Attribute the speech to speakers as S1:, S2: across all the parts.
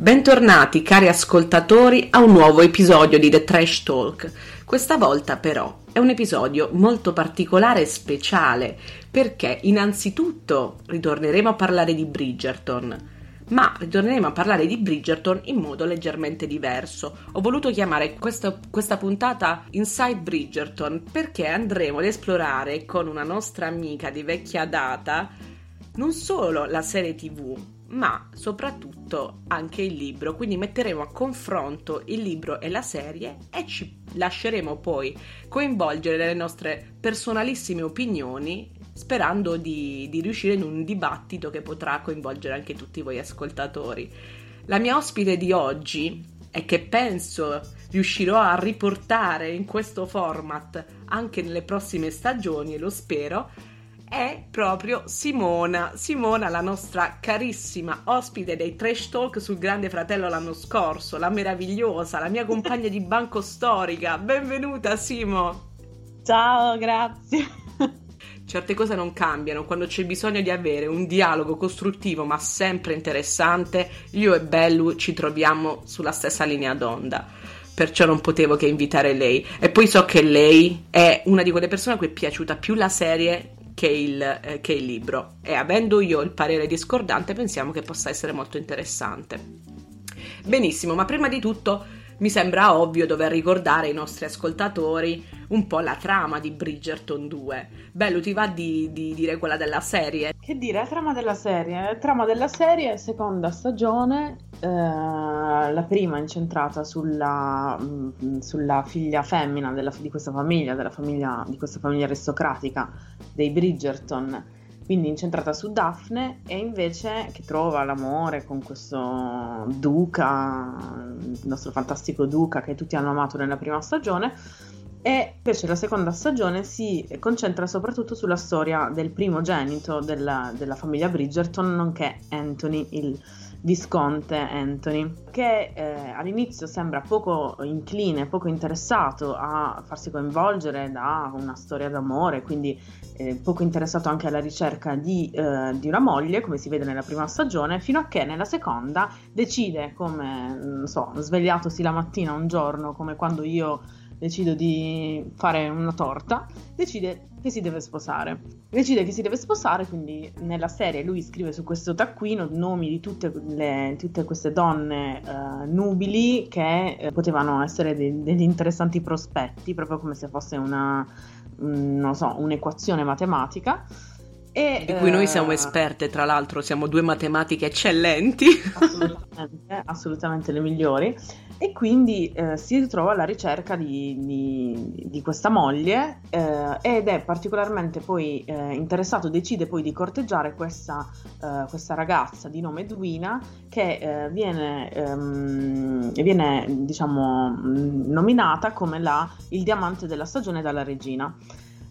S1: Bentornati cari ascoltatori a un nuovo episodio di The Trash Talk. Questa volta però è un episodio molto particolare e speciale perché innanzitutto ritorneremo a parlare di Bridgerton, ma ritorneremo a parlare di Bridgerton in modo leggermente diverso. Ho voluto chiamare questo, questa puntata Inside Bridgerton perché andremo ad esplorare con una nostra amica di vecchia data non solo la serie TV, ma soprattutto anche il libro. Quindi metteremo a confronto il libro e la serie e ci lasceremo poi coinvolgere nelle nostre personalissime opinioni, sperando di, di riuscire in un dibattito che potrà coinvolgere anche tutti voi ascoltatori. La mia ospite di oggi e che penso riuscirò a riportare in questo format anche nelle prossime stagioni, e lo spero, è proprio Simona. Simona, la nostra carissima ospite dei Trash Talk sul Grande Fratello l'anno scorso, la meravigliosa, la mia compagna di banco storica. Benvenuta, Simo.
S2: Ciao, grazie.
S1: Certe cose non cambiano quando c'è bisogno di avere un dialogo costruttivo ma sempre interessante. Io e Bellu ci troviamo sulla stessa linea d'onda perciò non potevo che invitare lei. E poi so che lei è una di quelle persone a cui è piaciuta più la serie che il, eh, che il libro e avendo io il parere discordante pensiamo che possa essere molto interessante. Benissimo, ma prima di tutto mi sembra ovvio dover ricordare ai nostri ascoltatori un po' la trama di Bridgerton 2. Bello, ti va di, di dire quella della serie?
S2: Che dire, la trama della serie? La trama della serie, seconda stagione, eh, la prima incentrata sulla, mm, sulla figlia femmina della, di questa famiglia, della famiglia, di questa famiglia aristocratica dei Bridgerton quindi incentrata su Daphne e invece che trova l'amore con questo duca, il nostro fantastico duca che tutti hanno amato nella prima stagione e invece la seconda stagione si concentra soprattutto sulla storia del primogenito della, della famiglia Bridgerton, nonché Anthony, il visconte Anthony, che eh, all'inizio sembra poco incline, poco interessato a farsi coinvolgere da una storia d'amore, quindi eh, poco interessato anche alla ricerca di, eh, di, una moglie, come si vede nella prima stagione, fino a che nella seconda decide, come, non so, svegliatosi la mattina un giorno, come quando io decido di fare una torta, decide che si deve sposare. Decide che si deve sposare, quindi nella serie lui scrive su questo taccuino nomi di tutte, le, tutte queste donne uh, nubili che eh, potevano essere de- degli interessanti prospetti, proprio come se fosse una, mm, non so, un'equazione matematica.
S1: E, di cui noi siamo eh, esperte, tra l'altro, siamo due matematiche eccellenti.
S2: Assolutamente, assolutamente le migliori e quindi eh, si ritrova alla ricerca di, di, di questa moglie eh, ed è particolarmente poi eh, interessato, decide poi di corteggiare questa, eh, questa ragazza di nome Edwina che eh, viene, ehm, viene diciamo, nominata come la, il diamante della stagione dalla regina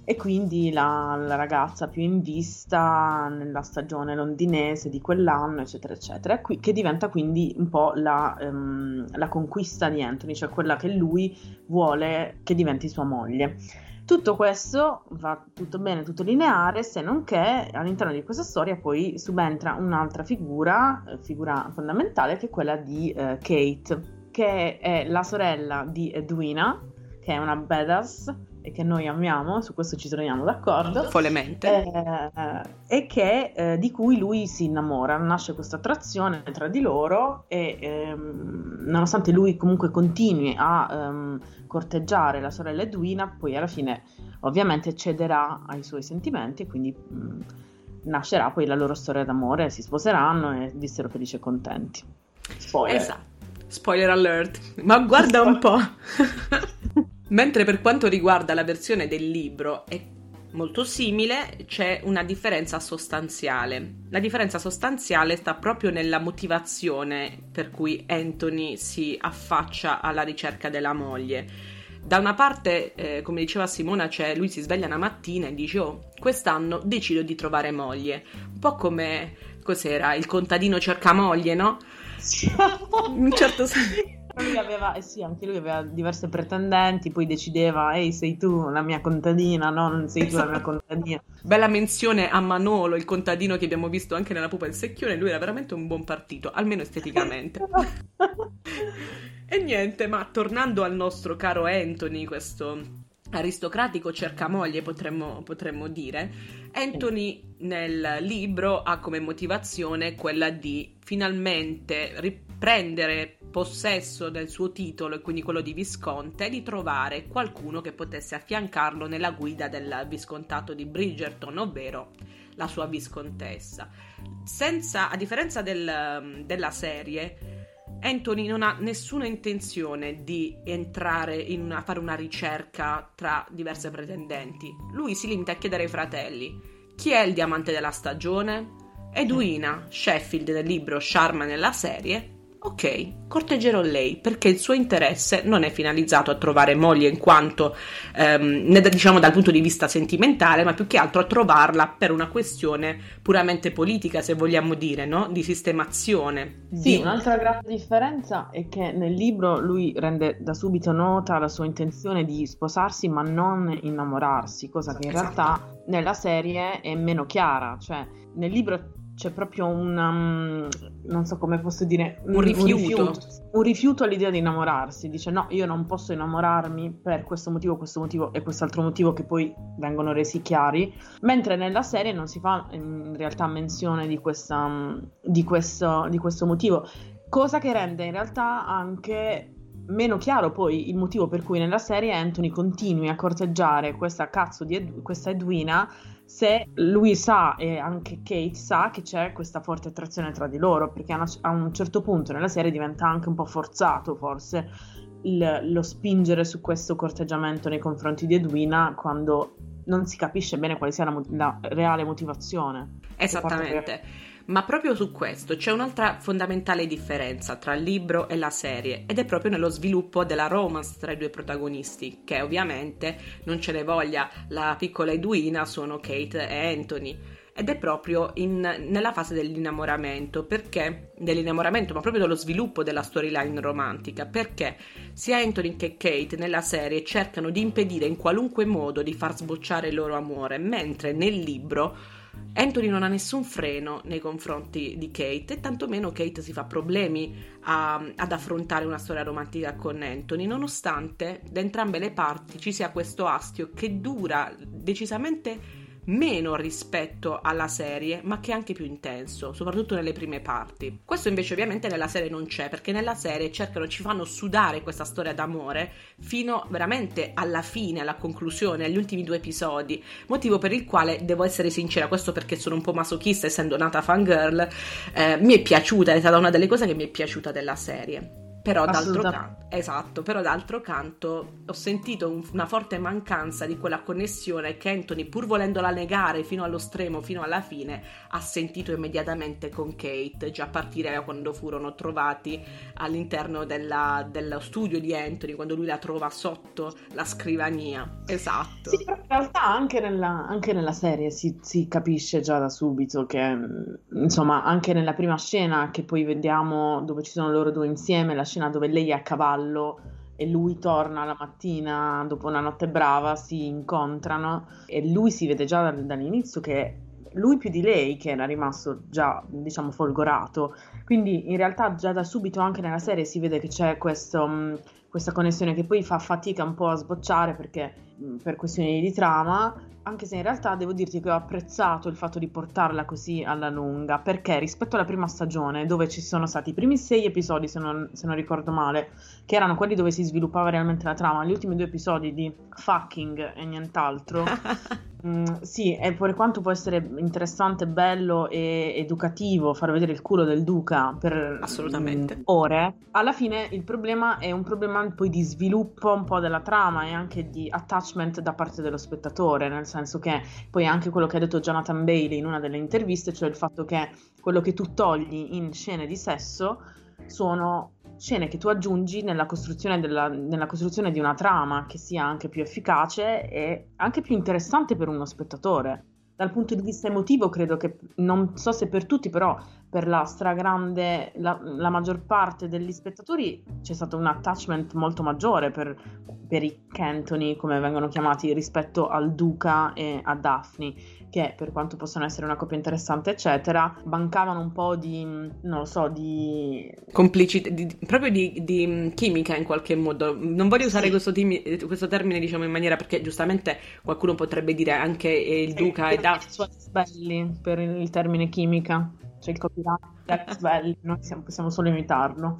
S2: e quindi la, la, ragazza più in vista nella stagione londinese di quell'anno, eccetera, eccetera, qui, che diventa quindi un po' la, um, la, conquista di Anthony, cioè quella che lui vuole che diventi sua moglie. Tutto questo va tutto bene, tutto lineare, se non che all'interno di questa storia poi subentra un'altra figura, eh, figura fondamentale, che è quella di uh, Kate, che è la sorella di Edwina, che è una badass e che noi amiamo, su questo ci troviamo d'accordo.
S1: Follemente.
S2: Eh, e che, eh, di cui lui si innamora, nasce questa attrazione tra di loro e ehm, nonostante lui comunque continui a ehm, corteggiare la sorella Edwina, poi alla fine ovviamente cederà ai suoi sentimenti e quindi mh, nascerà poi la loro storia d'amore, si sposeranno e vissero felici e contenti.
S1: Spoiler. Esatto. Spoiler alert. Ma guarda un po'. Mentre per quanto riguarda la versione del libro è molto simile, c'è una differenza sostanziale. La differenza sostanziale sta proprio nella motivazione per cui Anthony si affaccia alla ricerca della moglie. Da una parte, eh, come diceva Simona, c'è lui si sveglia una mattina e dice: Oh, quest'anno decido di trovare moglie. Un po' come cos'era il contadino cerca moglie, no?
S2: Sì.
S1: In un certo senso.
S2: Lui aveva, eh sì, anche lui aveva diverse pretendenti, poi decideva, ehi, sei tu la mia contadina, no, non sei tu la mia contadina.
S1: Bella menzione a Manolo, il contadino che abbiamo visto anche nella Pupa del Secchione, lui era veramente un buon partito, almeno esteticamente. e niente, ma tornando al nostro caro Anthony, questo aristocratico cercamoglie potremmo, potremmo dire, Anthony nel libro ha come motivazione quella di finalmente riprendere possesso del suo titolo e quindi quello di visconte di trovare qualcuno che potesse affiancarlo nella guida del viscontato di Bridgerton, ovvero la sua viscontessa. Senza, a differenza del, della serie, Anthony non ha nessuna intenzione di entrare in una, fare una ricerca tra diverse pretendenti. Lui si limita a chiedere ai fratelli chi è il diamante della stagione? Edwina, Sheffield nel libro, Sharma nella serie, ok, corteggerò lei perché il suo interesse non è finalizzato a trovare moglie in quanto, ehm, diciamo dal punto di vista sentimentale, ma più che altro a trovarla per una questione puramente politica, se vogliamo dire, no? Di sistemazione.
S2: Sì,
S1: di...
S2: un'altra grande differenza è che nel libro lui rende da subito nota la sua intenzione di sposarsi ma non innamorarsi, cosa che in esatto. realtà nella serie è meno chiara, cioè nel libro c'è proprio un, um, non so come posso dire,
S1: un, un, rifiuto. un, rifiuto.
S2: un rifiuto. all'idea di innamorarsi. Dice no, io non posso innamorarmi per questo motivo, questo motivo e quest'altro motivo che poi vengono resi chiari, mentre nella serie non si fa in realtà menzione di, questa, di, questo, di questo motivo, cosa che rende in realtà anche meno chiaro poi il motivo per cui nella serie Anthony continui a corteggiare questa cazzo di Ed- questa Edwina se lui sa e anche Kate sa che c'è questa forte attrazione tra di loro, perché a, un certo punto nella serie diventa anche un po' forzato forse il, lo spingere su questo corteggiamento nei confronti di Edwina quando non si capisce bene quale sia la, la reale motivazione.
S1: Esattamente. Ma proprio su questo c'è un'altra fondamentale differenza tra il libro e la serie ed è proprio nello sviluppo della romance tra i due protagonisti, che ovviamente non ce ne voglia la piccola Edwina sono Kate e Anthony. Ed è proprio in, nella fase dell'innamoramento, perché dell'innamoramento, ma proprio dello sviluppo della storyline romantica, perché sia Anthony che Kate nella serie cercano di impedire in qualunque modo di far sbocciare il loro amore, mentre nel libro Anthony non ha nessun freno nei confronti di Kate e tantomeno Kate si fa problemi a, ad affrontare una storia romantica con Anthony, nonostante da entrambe le parti ci sia questo astio che dura decisamente meno rispetto alla serie, ma che è anche più intenso, soprattutto nelle prime parti. Questo invece ovviamente nella serie non c'è, perché nella serie cercano, ci fanno sudare questa storia d'amore fino veramente alla fine, alla conclusione, agli ultimi due episodi, motivo per il quale devo essere sincera, questo perché sono un po' masochista essendo nata fangirl, eh, mi è piaciuta, è stata una delle cose che mi è piaciuta della serie. Però d'altro, canto, esatto, però d'altro canto ho sentito un, una forte mancanza di quella connessione che Anthony, pur volendola negare fino allo stremo, fino alla fine, ha sentito immediatamente con Kate, già a partire da quando furono trovati all'interno della, dello studio di Anthony, quando lui la trova sotto la scrivania. Esatto.
S2: Sì, però in realtà anche nella, anche nella serie si, si, capisce già da subito che, insomma, anche nella prima scena che poi vediamo dove ci sono loro due insieme, la scena scena dove lei è a cavallo e lui torna la mattina dopo una notte brava, si incontrano e lui si vede già dall'inizio che lui più di lei che era rimasto già diciamo folgorato. Quindi in realtà già da subito anche nella serie si vede che c'è questo, questa connessione che poi fa fatica un po' a sbocciare perché per questioni di trama anche se in realtà devo dirti che ho apprezzato il fatto di portarla così alla lunga, perché rispetto alla prima stagione, dove ci sono stati i primi sei episodi, se non, se non ricordo male, che erano quelli dove si sviluppava realmente la trama, gli ultimi due episodi di fucking e nient'altro, mm, sì, e per quanto può essere interessante, bello e educativo far vedere il culo del duca per
S1: Assolutamente.
S2: Mm, ore, alla fine il problema è un problema poi di sviluppo un po' della trama e anche di attachment da parte dello spettatore, nel senso che poi anche quello che ha detto Jonathan Bailey in una delle interviste, cioè il fatto che quello che tu togli in scene di sesso sono scene che tu aggiungi nella costruzione, della, nella costruzione di una trama che sia anche più efficace e anche più interessante per uno spettatore dal punto di vista emotivo credo che, non so se per tutti, però per la stragrande, la, la maggior parte degli spettatori c'è stato un attachment molto maggiore per, per i Cantoni, come vengono chiamati, rispetto al Duca e a Daphne, che per quanto possano essere una coppia interessante, eccetera, mancavano un po' di, non lo so, di...
S1: Complicità, proprio di, di, chimica in qualche modo. Non voglio usare sì. questo, timi, questo, termine, diciamo, in maniera perché giustamente qualcuno potrebbe dire anche il Duca e Daphne...
S2: belli per il termine chimica c'è il copyright noi siamo, possiamo solo imitarlo.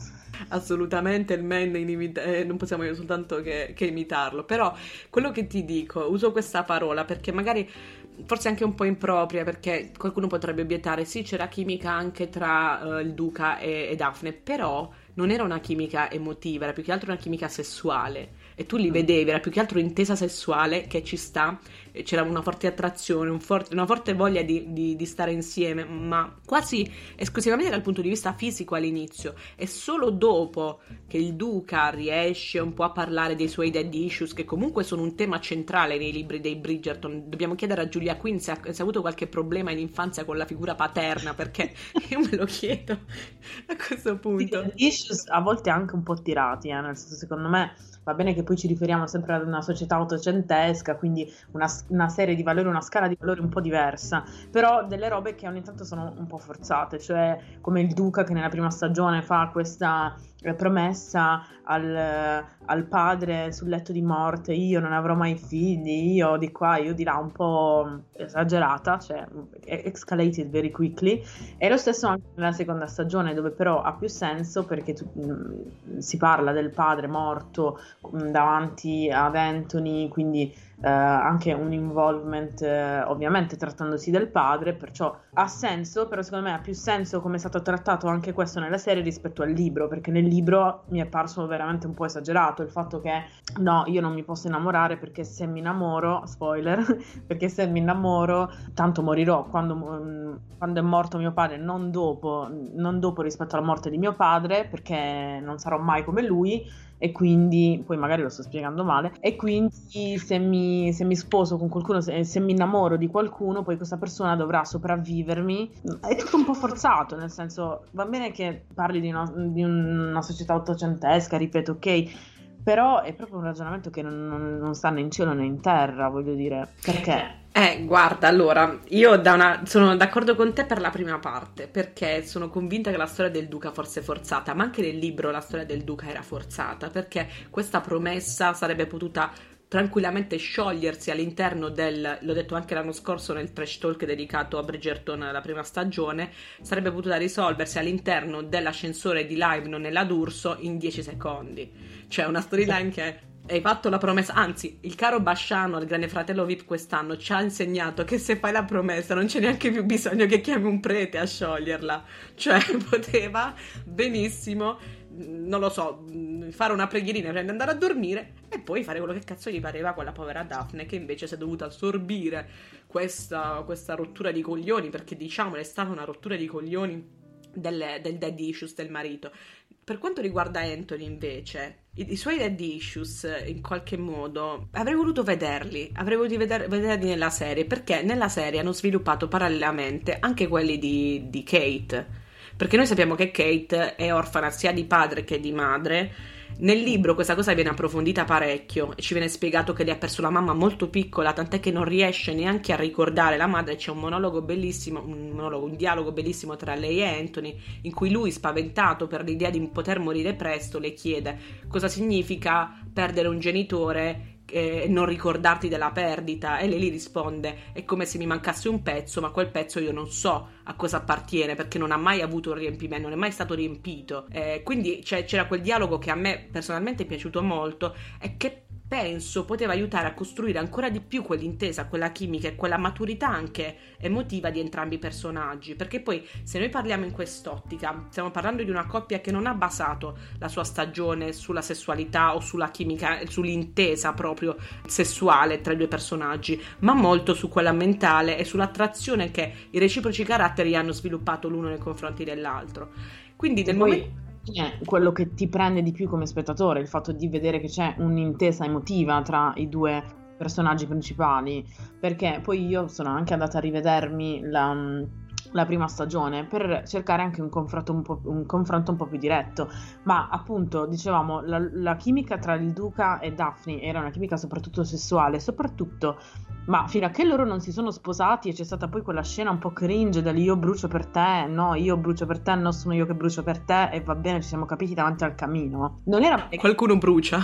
S1: Assolutamente, il man imita- eh, non possiamo soltanto che, che imitarlo, però quello che ti dico, uso questa parola perché magari forse anche un po' impropria perché qualcuno potrebbe obiettare sì c'era chimica anche tra uh, il Duca e, e Daphne però non era una chimica emotiva era più che altro una chimica sessuale e tu li mm. vedevi, era più che altro intesa sessuale che ci sta, c'era una forte attrazione, un forte, una forte voglia di, di, di, stare insieme, ma quasi esclusivamente dal punto di vista fisico all'inizio. E solo dopo che il Duca riesce un po' a parlare dei suoi dead issues, che comunque sono un tema centrale nei libri dei Bridgerton, dobbiamo chiedere a Giulia Quinn se ha, se ha avuto qualche problema in infanzia con la figura paterna, perché io me lo chiedo a questo punto.
S2: Dead issues a volte anche un po' tirati, eh, nel senso secondo me va bene che poi ci riferiamo sempre ad una società ottocentesca, quindi una, una, serie di valori, una scala di valori un po' diversa, però delle robe che ogni tanto sono un po' forzate, cioè come il Duca che nella prima stagione fa questa promessa al, al, padre sul letto di morte, io non avrò mai figli, io di qua, io di là, un po' esagerata, cioè escalated very quickly, e lo stesso anche nella seconda stagione dove però ha più senso perché tu, mh, mm, si parla del padre morto mh, mm, davanti ad Anthony, quindi eh, anche un involvement eh, ovviamente trattandosi del padre, perciò ha senso, però secondo me ha più senso come è stato trattato anche questo nella serie rispetto al libro, perché nel libro mi è parso veramente un po' esagerato il fatto che no, io non mi posso innamorare perché se mi innamoro, spoiler, perché se mi innamoro tanto morirò. Quando, mm, quando è morto mio padre, non dopo, non dopo rispetto alla morte di mio padre, perché non sarò mai come lui e quindi, poi magari lo sto spiegando male, e quindi se mi, se mi sposo con qualcuno, se, se, mi innamoro di qualcuno, poi questa persona dovrà sopravvivermi. È tutto un po' forzato, nel senso, va bene che parli di una, di una società ottocentesca, ripeto, ok, però è proprio un ragionamento che non, non, non sta né in cielo né in terra, voglio dire, perché...
S1: Eh, guarda, allora, io una, sono d'accordo con te per la prima parte, perché sono convinta che la storia del Duca fosse forzata, ma anche nel libro la storia del Duca era forzata, perché questa promessa sarebbe potuta tranquillamente sciogliersi all'interno del, l'ho detto anche l'anno scorso nel trash talk dedicato a Bridgerton la prima stagione, sarebbe potuta risolversi all'interno dell'ascensore di Live nella D'Urso in 10 secondi. Cioè una storyline che hai fatto la promessa, anzi, il caro Basciano, il grande fratello VIP quest'anno, ci ha insegnato che se fai la promessa non c'è neanche più bisogno che chiami un prete a scioglierla. Cioè, poteva benissimo, non lo so, fare una preghierina prima di andare a dormire e poi fare quello che cazzo gli pareva con la povera Daphne, che invece si è dovuta assorbire questa, questa rottura di coglioni, perché diciamo è stata una rottura di coglioni del, del dead issues del marito. Per quanto riguarda Anthony, invece, i, i, suoi dead issues, in qualche modo, avrei voluto vederli, avrei voluto veder, vederli nella serie, perché nella serie hanno sviluppato parallelamente anche quelli di, di Kate. Perché noi sappiamo che Kate è orfana sia di padre che di madre nel libro questa cosa viene approfondita parecchio e ci viene spiegato che lei ha perso la mamma molto piccola, tant'è che non riesce neanche a ricordare la madre. C'è un monologo bellissimo, un, monologo, un dialogo bellissimo tra lei e Anthony, in cui lui, spaventato per l'idea di poter morire presto, le chiede cosa significa perdere un genitore eh, non ricordarti della perdita. E lei gli risponde è come se mi mancasse un pezzo ma quel pezzo io non so a cosa appartiene perché non ha mai avuto un riempimento non è mai stato riempito. Eh, quindi c'era quel dialogo che a me personalmente è piaciuto molto e che penso poteva aiutare a costruire ancora di più quell'intesa, quella chimica e quella maturità anche emotiva di entrambi i personaggi, perché poi se noi parliamo in quest'ottica, stiamo parlando di una coppia che non ha basato la sua stagione sulla sessualità o sulla chimica, sull'intesa proprio sessuale tra i due personaggi, ma molto su quella mentale e sull'attrazione che i reciproci caratteri hanno sviluppato l'uno nei confronti dell'altro. Quindi nel momento
S2: è quello che ti prende di più come spettatore, il fatto di vedere che c'è un'intesa emotiva tra i due personaggi principali, perché poi io sono anche andata a rivedermi la la prima stagione per cercare anche un confronto un po', un confronto un po più diretto. Ma appunto, dicevamo, la, la, chimica tra il Duca e Daphne era una chimica soprattutto sessuale, soprattutto, ma fino a che loro non si sono sposati e c'è stata poi quella scena un po' cringe del io brucio per te, no, io brucio per te, non sono io che brucio per te e va bene, ci siamo capiti davanti al camino. Non era...
S1: Qualcuno brucia.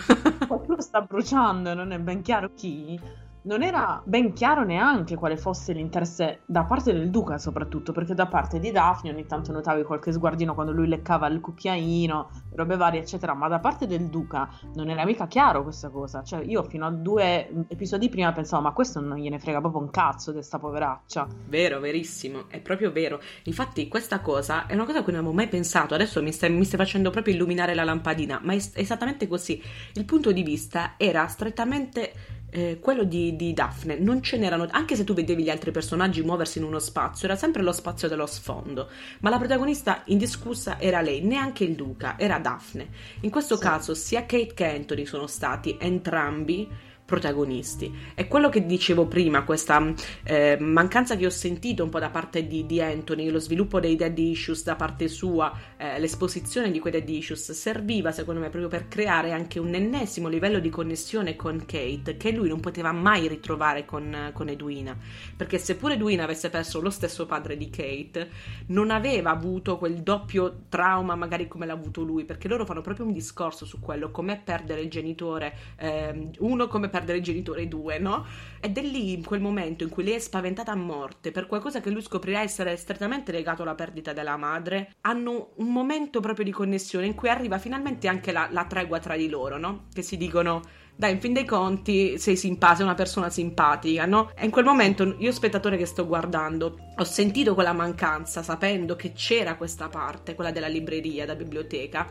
S2: Qualcuno sta bruciando, non è ben chiaro chi non era ben chiaro neanche quale fosse l'interesse da parte del duca, soprattutto perché da parte di Daphne ogni tanto notavi qualche sguardino quando lui leccava il cucchiaino, robe varie, eccetera. Ma da parte del duca non era mica chiaro questa cosa. Cioè, io fino a due episodi prima pensavo, ma questo non gliene frega proprio un cazzo di sta poveraccia.
S1: Vero, verissimo, è proprio vero. Infatti, questa cosa è una cosa a cui non avevo mai pensato. Adesso mi stai, mi stai facendo proprio illuminare la lampadina, ma è esattamente così. Il punto di vista era strettamente eh, quello di, di, Daphne non ce n'erano, anche se tu vedevi gli altri personaggi muoversi in uno spazio, era sempre lo spazio dello sfondo, ma la protagonista indiscussa era lei, neanche il duca, era Daphne. In questo sì. caso sia Kate che Anthony sono stati entrambi protagonisti. È quello che dicevo prima, questa eh, mancanza che ho sentito un po' da parte di, di, Anthony, lo sviluppo dei dead issues da parte sua, eh, l'esposizione di quei dead issues, serviva secondo me proprio per creare anche un ennesimo livello di connessione con Kate che lui non poteva mai ritrovare con, con Edwina. Perché seppure Edwina avesse perso lo stesso padre di Kate, non aveva avuto quel doppio trauma magari come l'ha avuto lui, perché loro fanno proprio un discorso su quello, come perdere il genitore, eh, uno come perdere il genitore due, no? Ed è lì in quel momento in cui lei è spaventata a morte per qualcosa che lui scoprirà essere strettamente legato alla perdita della madre. Hanno un momento proprio di connessione in cui arriva finalmente anche la, la tregua tra di loro, no? Che si dicono dai, in fin dei conti sei simpatica, sei una persona simpatica, no? E in quel momento io spettatore che sto guardando ho sentito quella mancanza sapendo che c'era questa parte, quella della libreria, della biblioteca,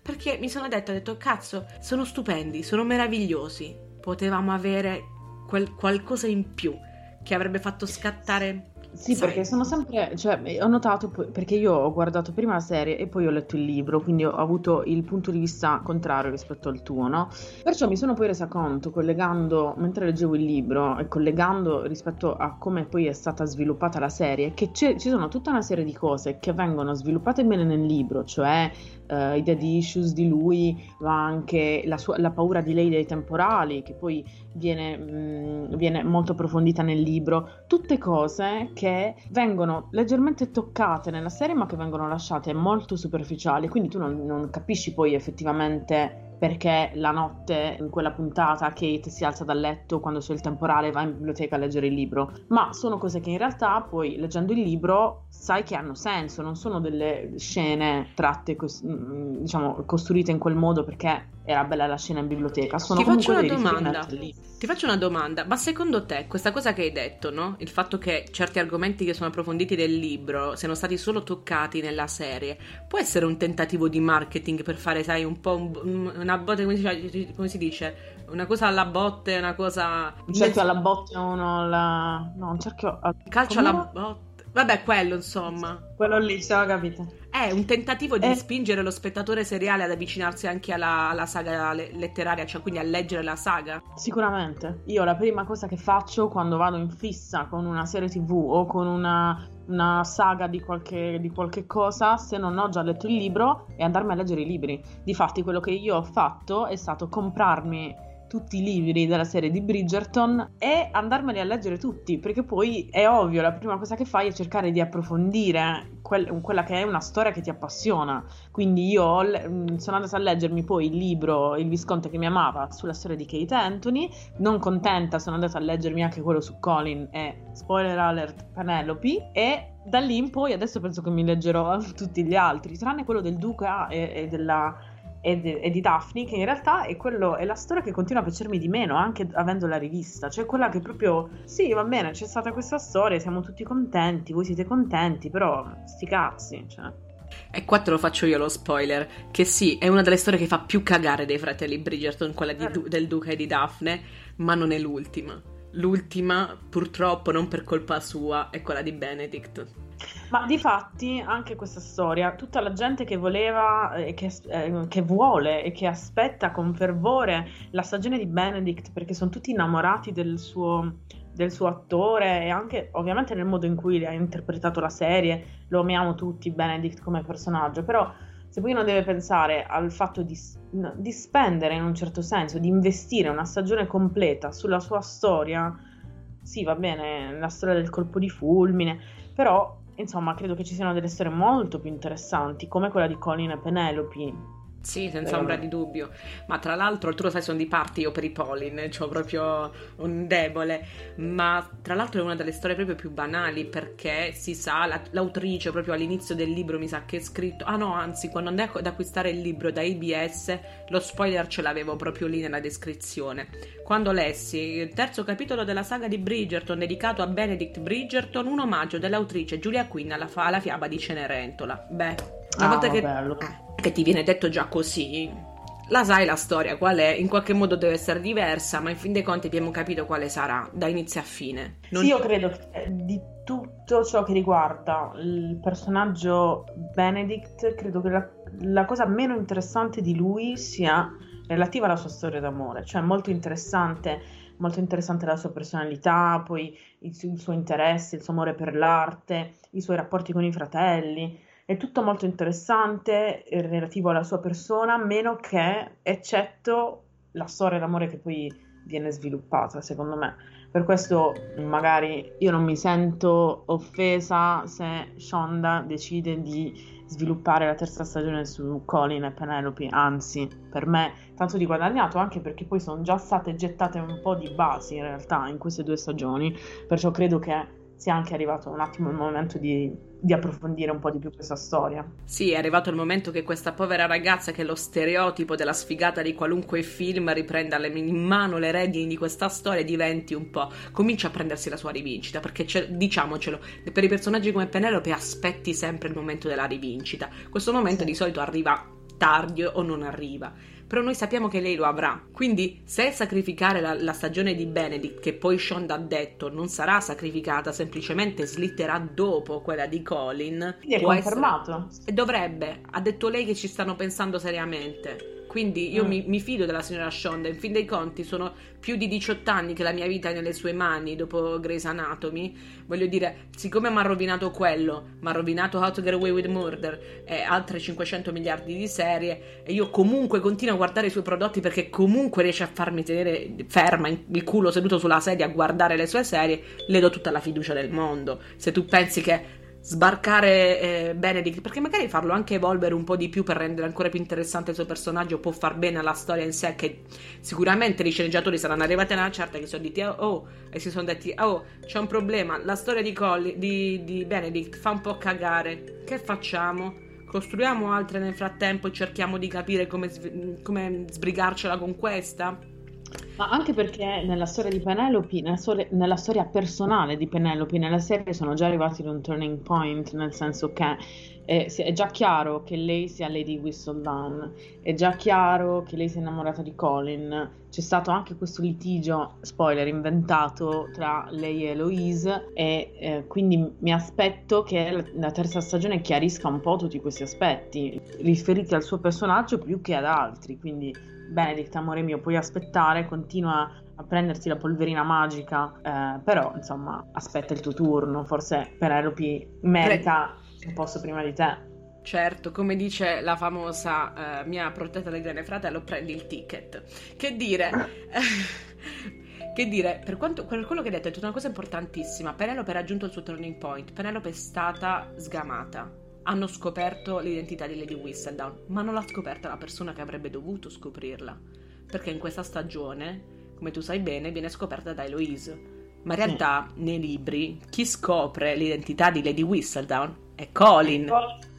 S1: perché mi sono detta, ho detto cazzo, sono stupendi, sono meravigliosi, potevamo avere quel qualcosa in più che avrebbe fatto scattare
S2: sì, Sai. perché sono sempre, cioè, ho notato, perché io ho guardato prima la serie e poi ho letto il libro, quindi ho avuto il punto di vista contrario rispetto al tuo, no? Perciò mi sono poi resa conto, collegando, mentre leggevo il libro e collegando rispetto a come poi è stata sviluppata la serie, che ci sono tutta una serie di cose che vengono sviluppate bene nel libro, cioè uh, i dead issues di lui, ma anche la, sua, la paura di lei dei temporali, che poi viene, mh, mm, viene molto approfondita nel libro, tutte cose che vengono leggermente toccate nella serie ma che vengono lasciate molto superficiali, quindi tu non, non capisci poi effettivamente perché la notte in quella puntata Kate si alza dal letto quando c'è il temporale e va in biblioteca a leggere il libro, ma sono cose che in realtà poi leggendo il libro sai che hanno senso, non sono delle scene tratte, mm, diciamo, costruite in quel modo perché era bella la scena in biblioteca. Sono
S1: Ti faccio una domanda. Ti faccio una domanda, ma secondo te questa cosa che hai detto, no? Il fatto che certi argomenti che sono approfonditi nel libro siano stati solo toccati nella serie, può essere un tentativo di marketing per fare, sai, un po' un, una botte, come si, come si, dice? Una cosa alla botte, una cosa...
S2: Un cerchio alla botte, uno alla... No, un cerchio...
S1: Al... Calcio alla botte. Vabbè, quello insomma.
S2: Quello lì, se ho capito.
S1: È un tentativo di eh. spingere lo spettatore seriale ad avvicinarsi anche alla, alla saga letteraria, cioè quindi a leggere la saga?
S2: Sicuramente. Io la prima cosa che faccio quando vado in fissa con una serie tv o con una, una saga di qualche, di qualche, cosa, se non ho già letto il libro, è andarmi a leggere i libri. Difatti, quello che io ho fatto è stato comprarmi tutti i libri della serie di Bridgerton e andarmeli a leggere tutti, perché poi è ovvio, la prima cosa che fai è cercare di approfondire quel, quella che è una storia che ti appassiona. Quindi io ho, mm, sono andata a leggermi poi il libro Il Visconte che mi amava sulla storia di Kate Anthony, non contenta sono andata a leggermi anche quello su Colin e spoiler alert Penelope e da lì in poi adesso penso che mi leggerò tutti gli altri, tranne quello del Duca e, e della e di, e di Daphne, che in realtà è, quello, è la storia che continua a piacermi di meno, anche avendo la rivista. Cioè quella che proprio, sì, va bene, c'è stata questa storia, siamo tutti contenti, voi siete contenti, però sti cazzi, cioè.
S1: E qua te lo faccio io lo spoiler, che sì, è una delle storie che fa più cagare dei fratelli Bridgerton, quella di, eh. del duca e di Daphne, ma non è l'ultima. L'ultima, purtroppo, non per colpa sua, è quella di Benedict.
S2: Ma di fatti anche questa storia, tutta la gente che voleva e che, eh, che, vuole e che aspetta con fervore la stagione di Benedict perché sono tutti innamorati del suo, del suo attore e anche ovviamente nel modo in cui ha interpretato la serie, lo amiamo tutti Benedict come personaggio, però se poi uno deve pensare al fatto di, di spendere in un certo senso, di investire una stagione completa sulla sua storia, sì va bene, la storia del colpo di fulmine, però insomma credo che ci siano delle storie molto più interessanti come quella di Colin e Penelope
S1: sì, senza ombra di dubbio. Ma tra l'altro, tu lo sai, sono di parte io per i Polin, ho proprio un debole. Ma tra l'altro è una delle storie proprio più banali perché si sa, la, l'autrice proprio all'inizio del libro mi sa che è scritto. Ah no, anzi, quando andai ad acquistare il libro da IBS, lo spoiler ce l'avevo proprio lì nella descrizione. Quando lessi il terzo capitolo della saga di Bridgerton dedicato a Benedict Bridgerton, un omaggio dell'autrice Giulia Quinn alla, alla fiaba di Cenerentola. Beh. Una ah, volta che, che, ti viene detto già così, la sai la storia qual è, in qualche modo deve essere diversa, ma in fin dei conti abbiamo capito quale sarà, da inizio a fine.
S2: Non... Sì, io credo che eh, di tutto ciò che riguarda il personaggio Benedict, credo che la, la cosa meno interessante di lui sia relativa alla sua storia d'amore, cioè molto interessante molto interessante la sua personalità, poi il, il, suo interesse, il suo amore per l'arte, i suoi rapporti con i fratelli. È tutto molto interessante eh, relativo alla sua persona, meno che, eccetto la storia d'amore che poi viene sviluppata, secondo me. Per questo magari io non mi sento offesa se Shonda decide di sviluppare la terza stagione su Colin e Penelope, anzi, per me tanto di guadagnato, anche perché poi sono già state gettate un po' di basi in realtà in queste due stagioni, perciò credo che sia anche arrivato un attimo il momento di, di, approfondire un po' di più questa storia.
S1: Sì, è arrivato il momento che questa povera ragazza, che è lo stereotipo della sfigata di qualunque film, riprenda in mano le redini di questa storia e diventi un po'. comincia a prendersi la sua rivincita. Perché diciamocelo, per i personaggi come Penelope aspetti sempre il momento della rivincita. Questo momento sì. di solito arriva tardi o non arriva però noi sappiamo che lei lo avrà. Quindi, se sacrificare la, la stagione di Benedict, che poi Shonda ha detto non sarà sacrificata, semplicemente slitterà dopo quella di Colin.
S2: Quindi è confermato.
S1: Essere... Dovrebbe, ha detto lei che ci stanno pensando seriamente. Quindi io mm. mi, mi, fido della signora Shonda. In fin dei conti, sono più di 18 anni che la mia vita è nelle sue mani dopo Grey's Anatomy. Voglio dire, siccome mi ha rovinato quello, mi ha rovinato How to Get Away with Murder e altre 500 miliardi di serie, e io comunque continuo a guardare i suoi prodotti perché comunque riesce a farmi tenere ferma il culo seduto sulla sedia a guardare le sue serie, le do tutta la fiducia del mondo. Se tu pensi che sbarcare eh, Benedict, perché magari farlo anche evolvere un po' di più per rendere ancora più interessante il suo personaggio può far bene alla storia in sé, che sicuramente i sceneggiatori saranno arrivati a una certa che sono detti oh, e si sono detti oh, c'è un problema, la storia di, Colli, di, di Benedict fa un po' cagare, che facciamo? Costruiamo altre nel frattempo e cerchiamo di capire come, come sbrigarcela con questa?
S2: Ma anche perché nella storia di Penelope, nella storia, nella storia personale di Penelope, nella serie sono già arrivati ad un turning point, nel senso che è, è, già chiaro che lei sia Lady Whistledown, è già chiaro che lei sia innamorata di Colin, c'è stato anche questo litigio, spoiler, inventato tra lei e Eloise e eh, quindi mi aspetto che la, la terza stagione chiarisca un po' tutti questi aspetti, riferiti al suo personaggio più che ad altri, quindi Benedict, amore mio, puoi aspettare, continua a prenderti la polverina magica, eh, però insomma aspetta il tuo turno, forse Penelope merita Pre- un posto prima di te.
S1: Certo, come dice la famosa uh, mia protetta del grande fratello, prendi il ticket. Che dire... che dire, per, quanto, per quello che hai detto, è tutta una cosa importantissima. Penelope ha raggiunto il suo turning point. Penelope è stata sgamata hanno scoperto l'identità di Lady Whistledown, ma non l'ha scoperta la persona che avrebbe dovuto scoprirla, perché in questa stagione, come tu sai bene, viene scoperta da Eloise. Ma in realtà, mm. nei libri, chi scopre l'identità di Lady Whistledown è Colin.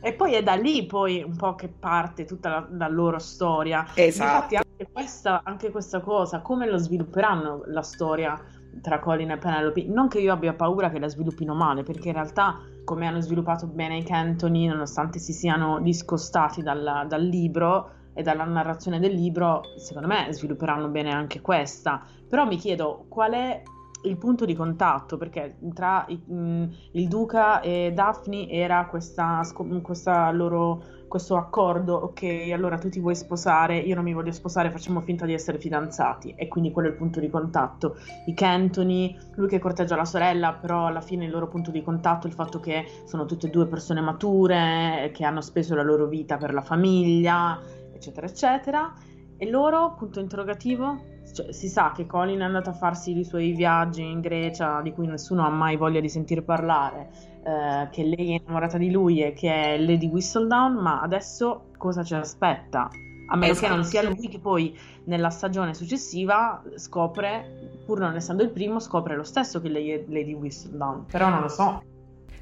S2: E poi è da lì poi un po' che parte tutta la, la loro storia.
S1: Esatto.
S2: Infatti anche questa, anche questa cosa, come lo svilupperanno la storia tra Colin e Penelope? Non che io abbia paura che la sviluppino male, perché in realtà come hanno sviluppato bene i Cantoni, nonostante si siano discostati dal, dal libro e dalla narrazione del libro, secondo me svilupperanno bene anche questa. Però mi chiedo qual è il punto di contatto, perché tra mm, il Duca e Daphne era questa, questa loro, questo accordo, ok, allora tu ti vuoi sposare, io non mi voglio sposare, facciamo finta di essere fidanzati, e quindi quello è il punto di contatto. I Cantoni, lui che corteggia la sorella, però alla fine il loro punto di contatto è il fatto che sono tutte e due persone mature, che hanno speso la loro vita per la famiglia, eccetera, eccetera. E loro, punto interrogativo? Cioè, si sa che Colin è andato a farsi i suoi viaggi in Grecia di cui nessuno ha mai voglia di sentir parlare, eh, che lei è innamorata di lui e che è Lady Whistledown, ma adesso cosa ci aspetta? A meno esatto. che non sia esatto. lui che poi nella stagione successiva scopre, pur non essendo il primo, scopre lo stesso che lei è Lady Whistledown, però non lo so.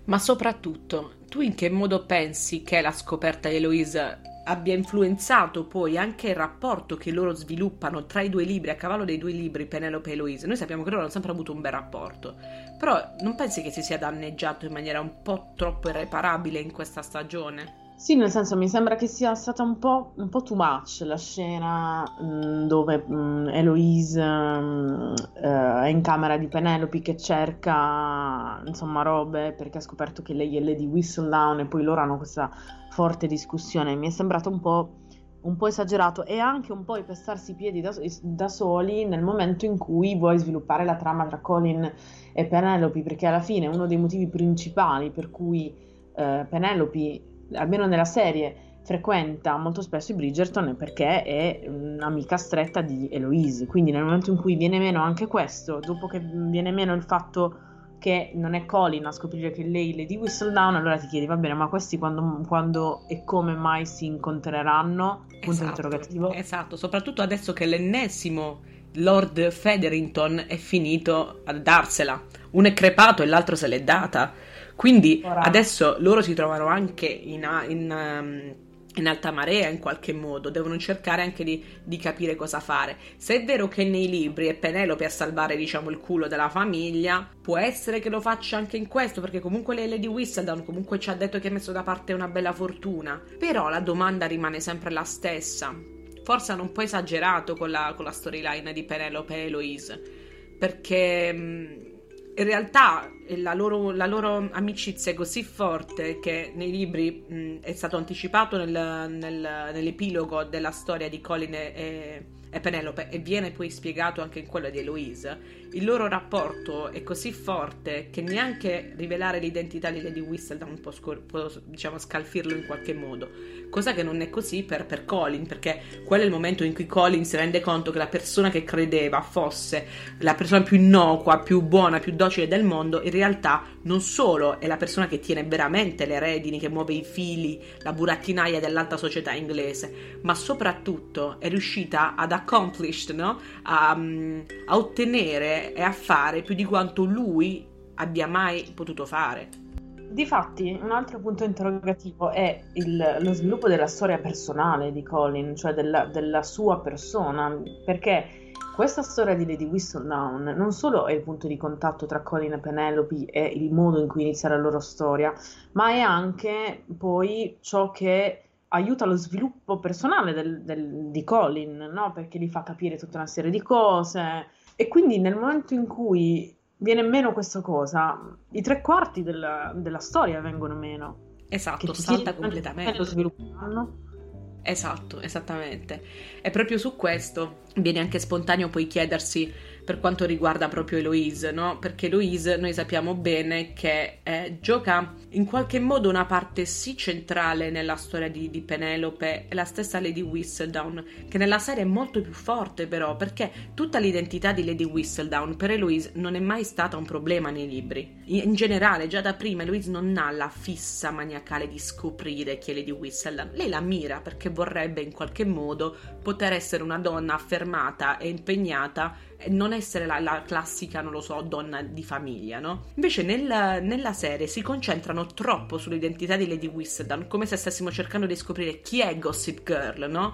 S1: Ma soprattutto, tu in che modo pensi che la scoperta di Eloise abbia influenzato poi anche il rapporto che loro sviluppano tra i due libri, a cavallo dei due libri, Penelope e Eloise. Noi sappiamo che loro hanno sempre avuto un bel rapporto, però non pensi che si sia danneggiato in maniera un po' troppo irreparabile in questa stagione?
S2: Sì, nel senso mi sembra che sia stata un po', un po too much la scena mh, mm, dove mh, mm, Eloise mh, mm, eh, è in camera di Penelope che cerca insomma robe perché ha scoperto che lei è Lady Whistledown e poi loro hanno questa forte discussione. Mi è sembrato un po', un po esagerato e anche un po' i pestarsi i piedi da, da, soli nel momento in cui vuoi sviluppare la trama tra Colin e Penelope, perché alla fine uno dei motivi principali per cui eh, Penelope, almeno nella serie, frequenta molto spesso i Bridgerton perché è un'amica stretta di Eloise. Quindi nel momento in cui viene meno anche questo, dopo che viene meno il fatto che non è Colin a scoprire che lei è Lady Whistledown, allora ti chiedi, va bene, ma questi quando, quando e come mai si incontreranno? Punto esatto, interrogativo.
S1: Esatto, soprattutto adesso che l'ennesimo Lord Federington è finito a darsela. Uno è crepato e l'altro se l'è data. Quindi Ora. adesso loro si trovano anche in, in um, in alta marea in qualche modo, devono cercare anche di, di, capire cosa fare. Se è vero che nei libri è Penelope a salvare, diciamo, il culo della famiglia, può essere che lo faccia anche in questo, perché comunque lei Lady Whistledown comunque ci ha detto che ha messo da parte una bella fortuna. Però la domanda rimane sempre la stessa. Forse hanno un po' esagerato con la, con la storyline di Penelope e Eloise, perché... In realtà la loro, la loro, amicizia è così forte che nei libri mh, è stato anticipato nel, nel, nell'epilogo della storia di Colin e, e Penelope e viene poi spiegato anche in quello di Eloise il loro rapporto è così forte che neanche rivelare l'identità di Lady Whistledown può, scor- può diciamo, scalfirlo in qualche modo. Cosa che non è così per, per, Colin, perché quello è il momento in cui Colin si rende conto che la persona che credeva fosse la persona più innocua, più buona, più docile del mondo, in realtà non solo è la persona che tiene veramente le redini, che muove i fili, la burattinaia dell'alta società inglese, ma soprattutto è riuscita ad accomplish, no? a, a ottenere e a fare più di quanto lui abbia mai potuto fare.
S2: Difatti, un altro punto interrogativo è il, lo sviluppo della storia personale di Colin, cioè della, della, sua persona, perché questa storia di Lady Whistledown non solo è il punto di contatto tra Colin e Penelope e il modo in cui inizia la loro storia, ma è anche poi ciò che aiuta lo sviluppo personale del, del, di Colin, no? perché gli fa capire tutta una serie di cose e quindi nel momento in cui viene meno questa cosa, i tre quarti della, della storia vengono meno.
S1: Esatto, salta completamente. Lo svilupperanno. Esatto, esattamente. E proprio su questo viene anche spontaneo poi chiedersi per quanto riguarda proprio Eloise, no? Perché Eloise noi sappiamo bene che eh, gioca in qualche modo una parte sì centrale nella storia di, di Penelope la stessa Lady Whistledown, che nella serie è molto più forte però, perché tutta l'identità di Lady Whistledown per Eloise non è mai stata un problema nei libri. In generale, già da prima Eloise non ha la fissa maniacale di scoprire chi è Lady Whistledown. Lei la mira perché vorrebbe in qualche modo poter essere una donna affermata e impegnata non essere la, la, classica, non lo so, donna di famiglia, no? Invece nel, nella serie si concentrano troppo sull'identità di Lady Whistledown, come se stessimo cercando di scoprire chi è Gossip Girl, no?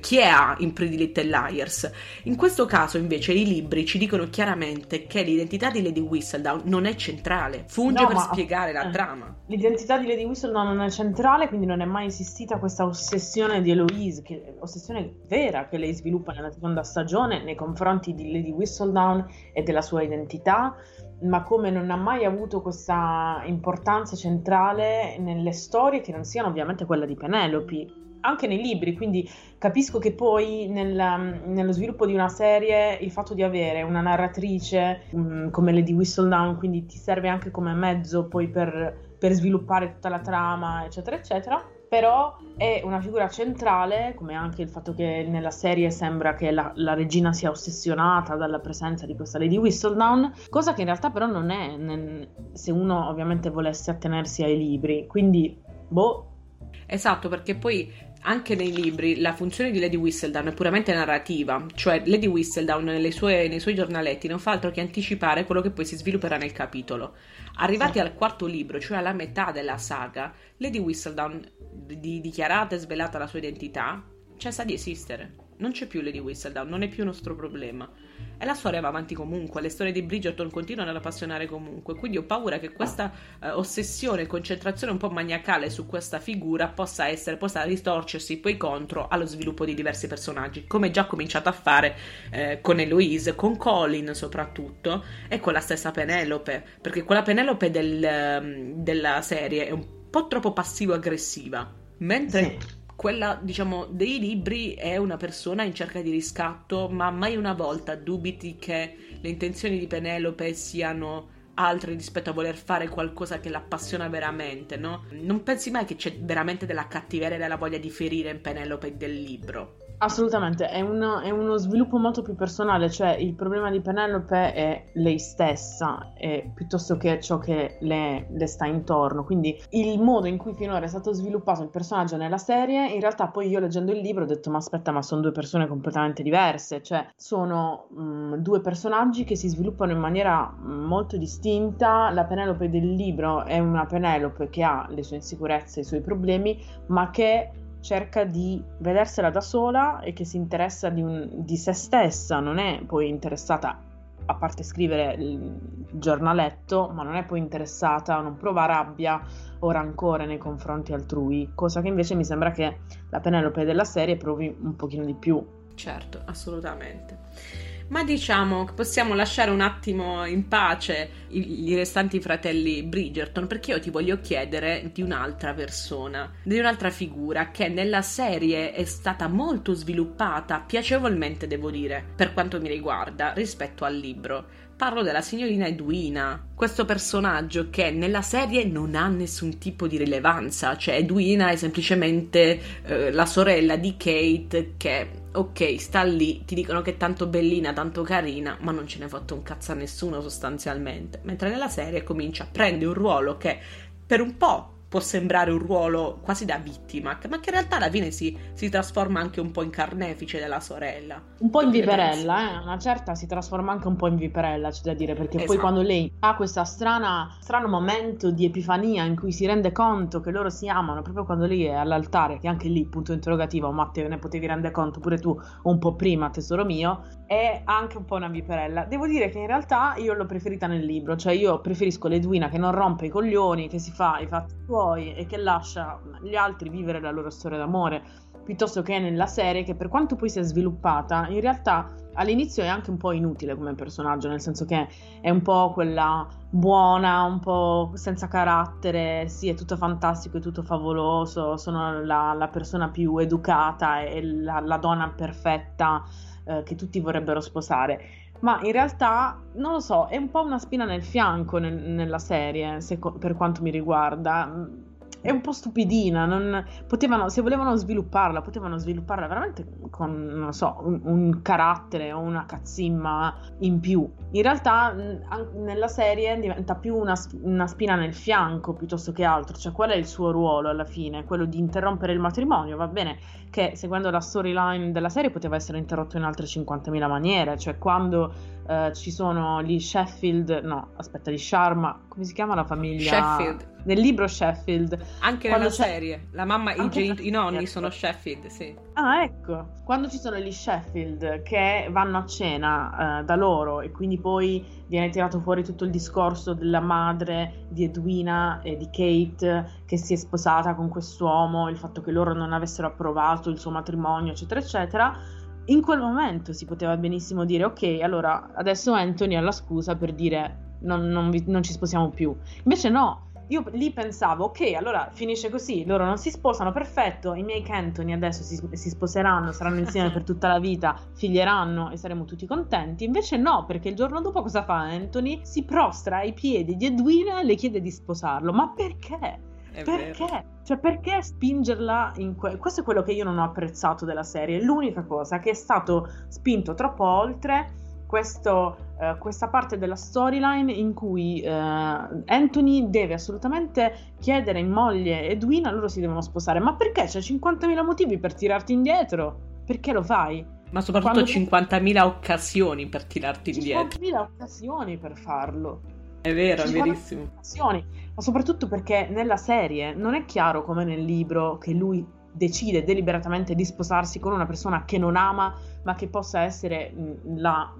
S1: Chi è in Pretty Little Liars. In questo caso invece i libri ci dicono chiaramente che l'identità di Lady Whistledown non è centrale, funge no, per spiegare la eh, trama.
S2: L'identità di Lady Whistledown non è centrale, quindi non è mai esistita questa ossessione di Eloise, che, ossessione vera che lei sviluppa nella seconda stagione nei confronti di Lady Whistledown e della sua identità, ma come non ha mai avuto questa importanza centrale nelle storie che non siano ovviamente quella di Penelope, anche nei libri, quindi capisco che poi nel, nello sviluppo di una serie il fatto di avere una narratrice um, come Lady Whistledown, quindi ti serve anche come mezzo poi per, per sviluppare tutta la trama, eccetera, eccetera però è una figura centrale, come anche il fatto che nella serie sembra che la, la, regina sia ossessionata dalla presenza di questa Lady Whistledown, cosa che in realtà però non è, nel, se uno ovviamente volesse attenersi ai libri, quindi boh.
S1: Esatto, perché poi anche nei libri la funzione di Lady Whistledown è puramente narrativa, cioè Lady Whistledown sue, nei suoi giornaletti non fa altro che anticipare quello che poi si svilupperà nel capitolo. Arrivati sì. al quarto libro, cioè alla metà della saga, Lady Whistledown, di, dichiarata e svelata la sua identità, cessa di esistere. Non c'è più Lady Whistledown, non è più nostro problema. E la storia va avanti comunque, le storie di Bridgerton continuano ad appassionare comunque, quindi ho paura che questa eh, ossessione concentrazione un po' maniacale su questa figura possa essere, possa ritorcersi poi contro allo sviluppo di diversi personaggi, come già cominciato a fare eh, con Eloise, con Colin soprattutto, e con la stessa Penelope, perché quella Penelope del, ehm, della serie è un po' troppo passivo-aggressiva, mentre... Sì quella, diciamo, dei libri è una persona in cerca di riscatto, ma mai una volta dubiti che le intenzioni di Penelope siano altre rispetto a voler fare qualcosa che l'appassiona veramente, no? Non pensi mai che c'è veramente della cattiveria e della voglia di ferire in Penelope del libro?
S2: Assolutamente, è, una, è, uno sviluppo molto più personale, cioè il problema di Penelope è lei stessa è, piuttosto che ciò che le, le, sta intorno, quindi il modo in cui finora è stato sviluppato il personaggio nella serie, in realtà poi io leggendo il libro ho detto ma aspetta ma sono due persone completamente diverse, cioè sono mh, mm, due personaggi che si sviluppano in maniera mm, molto distinta, la Penelope del libro è una Penelope che ha le sue insicurezze, i suoi problemi, ma che cerca di vedersela da sola e che si interessa di, un, di se stessa, non è poi interessata a parte scrivere il giornaletto, ma non è poi interessata, non prova rabbia o rancore nei confronti altrui, cosa che invece mi sembra che la Penelope della serie provi un pochino di più.
S1: Certo, assolutamente ma diciamo che possiamo lasciare un attimo in pace i, i, restanti fratelli Bridgerton perché io ti voglio chiedere di un'altra persona, di un'altra figura che nella serie è stata molto sviluppata, piacevolmente devo dire, per quanto mi riguarda, rispetto al libro. Parlo della signorina Edwina, questo personaggio che nella serie non ha nessun tipo di rilevanza, cioè Edwina è semplicemente eh, la sorella di Kate che ok, sta lì, ti dicono che è tanto bellina, tanto carina, ma non ce ha fatto un cazzo a nessuno sostanzialmente. Mentre nella serie comincia, prende un ruolo che per un po' può sembrare un ruolo quasi da vittima, ma che in realtà alla fine si, si trasforma anche un po' in carnefice della sorella.
S2: Un po' in viperella, eh? una certa si trasforma anche un po' in viperella, c'è da dire, perché esatto. poi quando lei ha questo strano momento di epifania in cui si rende conto che loro si amano, proprio quando lei è all'altare, che anche lì, punto interrogativo, ma te ne potevi rendere conto pure tu un po' prima, tesoro mio, è anche un po' una viperella. Devo dire che in realtà io l'ho preferita nel libro, cioè io preferisco l'Edwina che non rompe i coglioni, che si fa i fatti suoi e che lascia gli altri vivere la loro storia d'amore, piuttosto che nella serie che per quanto poi sia sviluppata, in realtà all'inizio è anche un po' inutile come personaggio, nel senso che è un po' quella buona, un po' senza carattere, sì è tutto fantastico, è tutto favoloso, sono la, la persona più educata e la, la donna perfetta eh, che tutti vorrebbero sposare. Ma in realtà, non lo so, è un po' una spina nel fianco nel, nella serie, se, per quanto mi riguarda. è un po' stupidina, non, potevano, se volevano svilupparla, potevano svilupparla veramente con, non so, un, un, carattere o una cazzimma in più. In realtà nella serie diventa più una, una, spina nel fianco piuttosto che altro, cioè qual è il suo ruolo alla fine? Quello di interrompere il matrimonio, va bene che seguendo la storyline della serie poteva essere interrotto in altre 50.000 maniere, cioè quando uh, ci sono gli Sheffield, no, aspetta, gli Sharma, come si chiama la famiglia?
S1: Sheffield.
S2: Nel libro Sheffield.
S1: Anche nella serie, la mamma i, i nonni sono Sheffield, sì.
S2: Ah, ecco, quando ci sono gli Sheffield che vanno a cena uh, da loro e quindi poi viene tirato fuori tutto il discorso della madre di Edwina e di Kate che si è sposata con quest'uomo, il fatto che loro non avessero approvato il suo matrimonio, eccetera, eccetera in quel momento si poteva benissimo dire ok, allora adesso Anthony ha la scusa per dire non, non, vi, non ci sposiamo più. Invece no, io lì pensavo, ok, allora finisce così, loro non si sposano, perfetto, i miei Anthony adesso si, si, sposeranno, saranno insieme per tutta la vita, figlieranno e saremo tutti contenti. Invece no, perché il giorno dopo cosa fa Anthony? Si prostra ai piedi di Edwina e le chiede di sposarlo. Ma perché?
S1: È
S2: perché?
S1: Vero.
S2: Cioè, perché spingerla in que- questo è quello che io non ho apprezzato della serie. L'unica cosa che è stato spinto troppo oltre questo, uh, questa parte della storyline in cui uh, Anthony deve assolutamente chiedere in moglie Edwina, loro si devono sposare. Ma perché? C'è 50.000 motivi per tirarti indietro. Perché lo fai?
S1: Ma soprattutto Quando... 50.000 occasioni per tirarti indietro.
S2: 50.000 occasioni per farlo.
S1: È vero, è verissimo.
S2: Occasioni ma soprattutto perché nella serie non è chiaro come nel libro che lui decide deliberatamente di sposarsi con una persona che non ama, ma che possa essere la,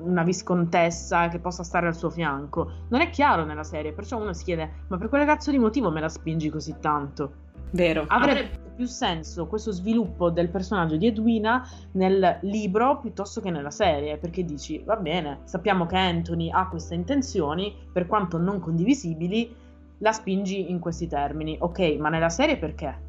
S2: una viscontessa, che possa stare al suo fianco. Non è chiaro nella serie, perciò uno si chiede: ma per quale cazzo di motivo me la spingi così tanto?
S1: Vero.
S2: Avrebbe più senso questo sviluppo del personaggio di Edwina nel libro piuttosto che nella serie, perché dici, va bene, sappiamo che Anthony ha queste intenzioni, per quanto non condivisibili, la spingi in questi termini. Ok, ma nella serie perché?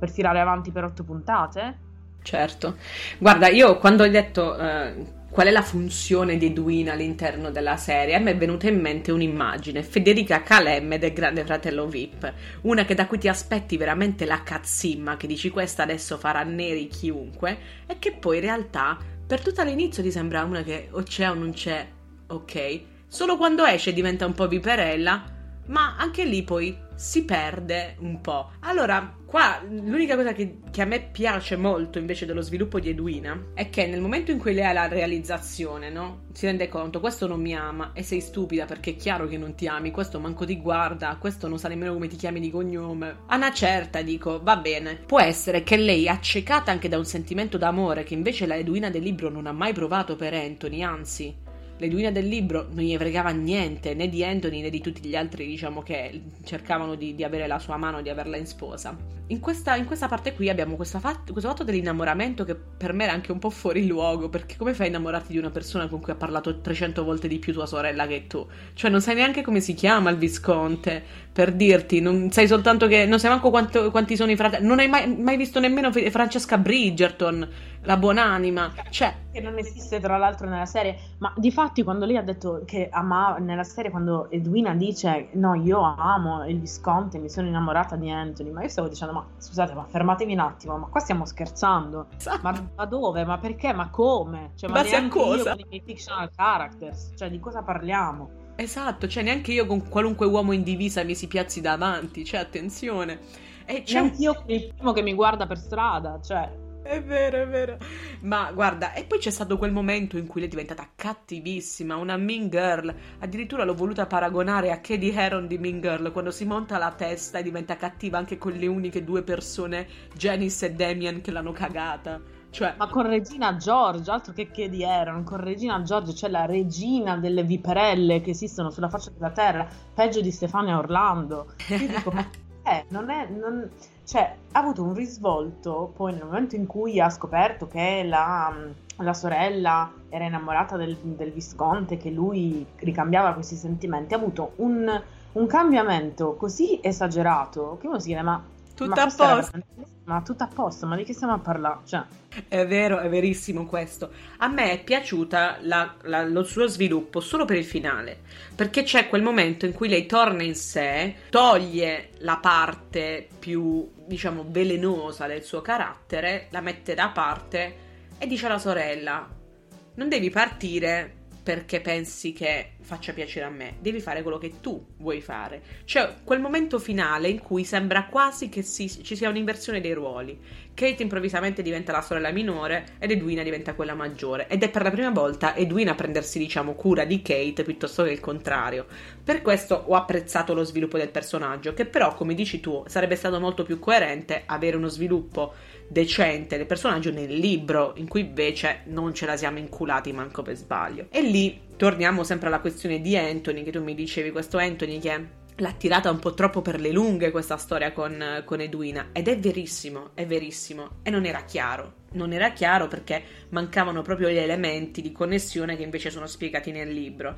S2: Per tirare avanti per otto puntate?
S1: Certo. Guarda, io quando hai detto uh, qual è la funzione di Edwina all'interno della serie, me è venuta in mente un'immagine, Federica Calemme del Grande Fratello VIP, una che da cui ti aspetti veramente la cazzimma, che dici questa adesso farà neri chiunque, e che poi in realtà per tutto l'inizio ti sembra una che o c'è o non c'è, ok? Solo quando esce diventa un po' viperella, ma anche lì poi si perde un po'. Allora, qua l'unica cosa che, che, a me piace molto invece dello sviluppo di Edwina è che nel momento in cui lei ha la realizzazione, no? Si rende conto, questo non mi ama e sei stupida perché è chiaro che non ti ami, questo manco ti guarda, questo non sa nemmeno come ti chiami di cognome. A una certa dico, va bene, può essere che lei, accecata anche da un sentimento d'amore che invece la Edwina del libro non ha mai provato per Anthony, anzi l'Edwina del libro non gli fregava niente né di Anthony né di tutti gli altri, diciamo, che cercavano di, di avere la sua mano, di averla in sposa. In questa, in questa parte qui abbiamo fatto, questo fatto dell'innamoramento che per me era anche un po' fuori luogo, perché come fai a innamorarti di una persona con cui ha parlato 300 volte di più tua sorella che tu? Cioè non sai neanche come si chiama il visconte, per dirti, non sai soltanto che, non sai manco quanto, quanti sono i fratelli, non hai mai, mai visto nemmeno Francesca Bridgerton, la buonanima, cioè...
S2: Che non esiste tra l'altro nella serie, ma di fatti quando lei ha detto che amava, nella serie quando Edwina dice no io amo il Visconte, mi sono innamorata di Anthony, ma io stavo dicendo ma scusate ma fermatevi un attimo, ma qua stiamo scherzando, esatto. ma, ma, dove, ma perché, ma come? Cioè, ma,
S1: ma neanche io
S2: con i miei fictional characters, cioè di cosa parliamo?
S1: Esatto, cioè neanche io con qualunque uomo in divisa mi si piazzi davanti, cioè attenzione.
S2: E c'è neanche io con il primo che mi guarda per strada, cioè...
S1: È vero, è vero. Ma guarda, e poi c'è stato quel momento in cui lei è diventata cattivissima, una mean girl. Addirittura l'ho voluta paragonare a Katie Heron di Mean Girl, quando si monta la testa e diventa cattiva anche con le uniche due persone, Janice e Damien, che l'hanno cagata. Cioè...
S2: Ma con Regina George, altro che di Aaron, con Regina George, cioè la regina delle viperelle che esistono sulla faccia della terra, peggio di Stefania Orlando. Io dico, ma eh, non è... Non... Cioè, ha avuto un risvolto poi nel momento in cui ha scoperto che la, la sorella era innamorata del, del, Visconte, che lui ricambiava questi sentimenti, ha avuto un, un cambiamento così esagerato che uno si chiede, ma
S1: tutto a posto.
S2: Ma tutto a posto, ma di che stiamo a parlare? Cioè...
S1: È vero, è verissimo questo. A me è piaciuta la, la, lo suo sviluppo solo per il finale, perché c'è quel momento in cui lei torna in sé, toglie la parte più, diciamo, velenosa del suo carattere, la mette da parte e dice alla sorella, non devi partire perché pensi che faccia piacere a me, devi fare quello che tu vuoi fare. C'è quel momento finale in cui sembra quasi che si, ci sia un'inversione dei ruoli. Kate improvvisamente diventa la sorella minore ed Edwina diventa quella maggiore. Ed è per la prima volta Edwina a prendersi, diciamo, cura di Kate piuttosto che il contrario. Per questo ho apprezzato lo sviluppo del personaggio, che però, come dici tu, sarebbe stato molto più coerente avere uno sviluppo decente del personaggio nel libro, in cui invece non ce la siamo inculati manco per sbaglio. E lì torniamo sempre alla questione di Anthony, che tu mi dicevi, questo Anthony che l'ha tirata un po' troppo per le lunghe questa storia con, con, Edwina ed è verissimo, è verissimo e non era chiaro. Non era chiaro perché mancavano proprio gli elementi di connessione che invece sono spiegati nel libro.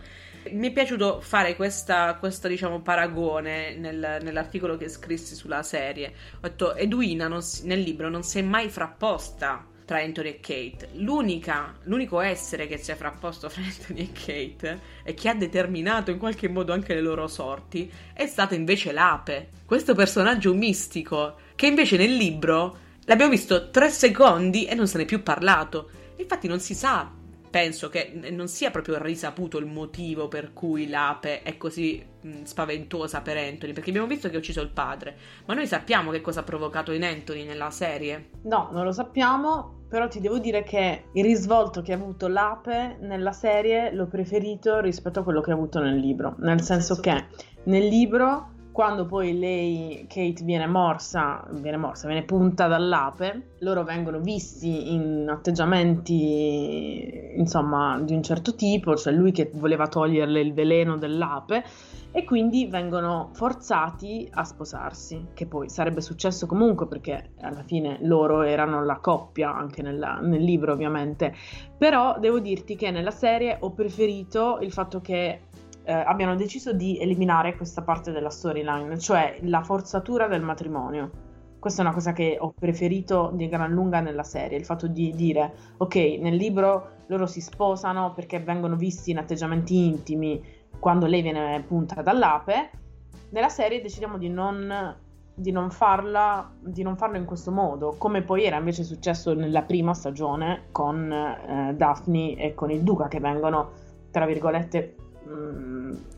S1: Mi è piaciuto fare questa, questo diciamo, paragone nel, nell'articolo che scrissi sulla serie. Ho detto, Edwina non, nel libro non si è mai frapposta tra Anthony e Kate. L'unica, l'unico essere che si è frapposto fra Anthony e Kate e che ha determinato in qualche modo anche le loro sorti è stata invece l'Ape, questo personaggio mistico che invece nel libro l'abbiamo visto tre secondi e non se n'è più parlato. Infatti non si sa penso che non sia proprio risaputo il motivo per cui l'ape è così spaventosa per Anthony, perché abbiamo visto che ha ucciso il padre, ma noi sappiamo che cosa ha provocato in Anthony nella serie?
S2: No, non lo sappiamo, però ti devo dire che il risvolto che ha avuto l'ape nella serie l'ho preferito rispetto a quello che ha avuto nel libro, nel senso che nel libro quando poi lei, Kate, viene morsa, viene morsa, viene punta dall'ape, loro vengono visti in atteggiamenti, insomma, di un certo tipo, cioè lui che voleva toglierle il veleno dell'ape, e quindi vengono forzati a sposarsi, che poi sarebbe successo comunque perché alla fine loro erano la coppia, anche nella, nel libro ovviamente, però devo dirti che nella serie ho preferito il fatto che eh, abbiano deciso di eliminare questa parte della storyline, cioè la forzatura del matrimonio. Questa è una cosa che ho preferito di gran lunga nella serie, il fatto di dire, ok, nel libro loro si sposano perché vengono visti in atteggiamenti intimi quando lei viene punta dall'ape, nella serie decidiamo di non, di non, farla, di non farlo in questo modo, come poi era invece successo nella prima stagione con eh, Daphne e con il Duca che vengono, tra virgolette,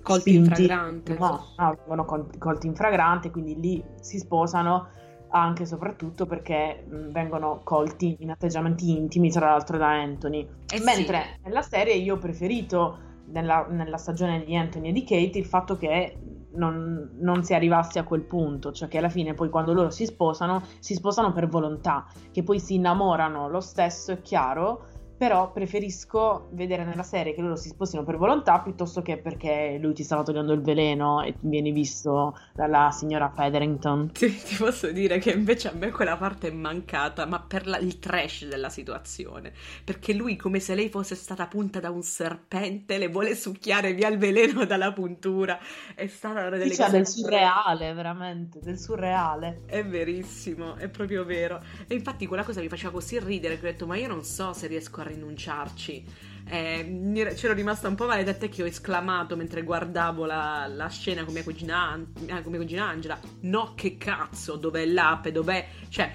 S1: Colti spinti, in fragrante.
S2: No, no, vengono colti in fragrante, quindi lì si sposano anche e soprattutto perché mh, vengono colti in atteggiamenti intimi, tra l'altro da Anthony. Eh Mentre sì. nella serie io ho preferito, nella, nella, stagione di Anthony e di Kate, il fatto che non, non, si arrivasse a quel punto, cioè che alla fine poi quando loro si sposano, si sposano per volontà, che poi si innamorano lo stesso, è chiaro, però preferisco vedere nella serie che loro si sposino per volontà piuttosto che perché lui ti stava togliendo il veleno e vieni visto dalla signora Featherington.
S1: Sì, ti posso dire che invece a me quella parte è mancata, ma per la, il trash della situazione. Perché lui, come se lei fosse stata punta da un serpente, le vuole succhiare via il veleno dalla puntura. È stata una delle
S2: sì, cose. del surreale, veramente, del surreale.
S1: È verissimo, è proprio vero. E infatti quella cosa mi faceva così ridere che ho detto, ma io non so se riesco a rinunciarci. Eh, c'ero rimasta un po' male da te che ho esclamato mentre guardavo la, la scena con mia cugina, eh, con mia cugina Angela. No, che cazzo, dov'è l'ape? Dov'è? Cioè,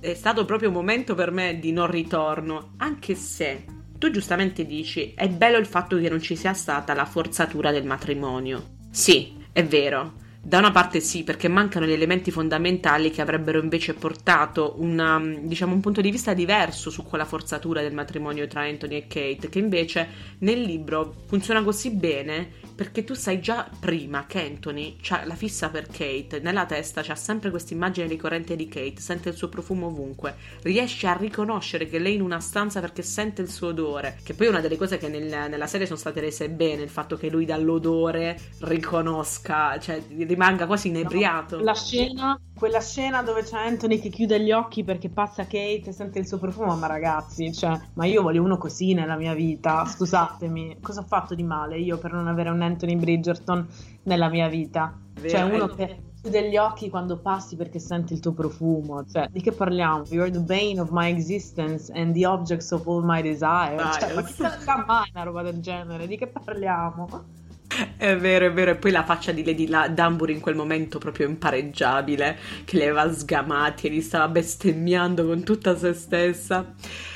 S1: è stato proprio un momento per me di non ritorno. Anche se tu giustamente dici, è bello il fatto che non ci sia stata la forzatura del matrimonio. Sì, è vero. Da una parte sì, perché mancano gli elementi fondamentali che avrebbero invece portato una, diciamo, un punto di vista diverso su quella forzatura del matrimonio tra Anthony e Kate, che invece nel libro funziona così bene perché tu sai già prima che Anthony ha la fissa per Kate, nella testa c'ha sempre questa immagine ricorrente di Kate, sente il suo profumo ovunque, riesce a riconoscere che lei è in una stanza perché sente il suo odore, che poi è una delle cose che nel, nella serie sono state rese bene, il fatto che lui dall'odore riconosca, cioè rimanga quasi inebriato.
S2: La scena, quella scena dove c'è Anthony che chiude gli occhi perché passa Kate e sente il suo profumo, ma ragazzi, cioè, ma io voglio uno così nella mia vita, scusatemi, cosa ho fatto di male io per non avere un Anthony Bridgerton nella mia vita? Cioè, Vero. Cioè uno che chiude gli occhi quando passi perché senti il tuo profumo. Cioè, di che parliamo? You're the bane of my existence and the objects of all my desire. Cioè, ma chi se la mai una roba del genere? Di che parliamo?
S1: È vero, è vero. E poi la faccia di Lady Dunbury in quel momento proprio impareggiabile, che le aveva sgamati e li stava bestemmiando con tutta se stessa.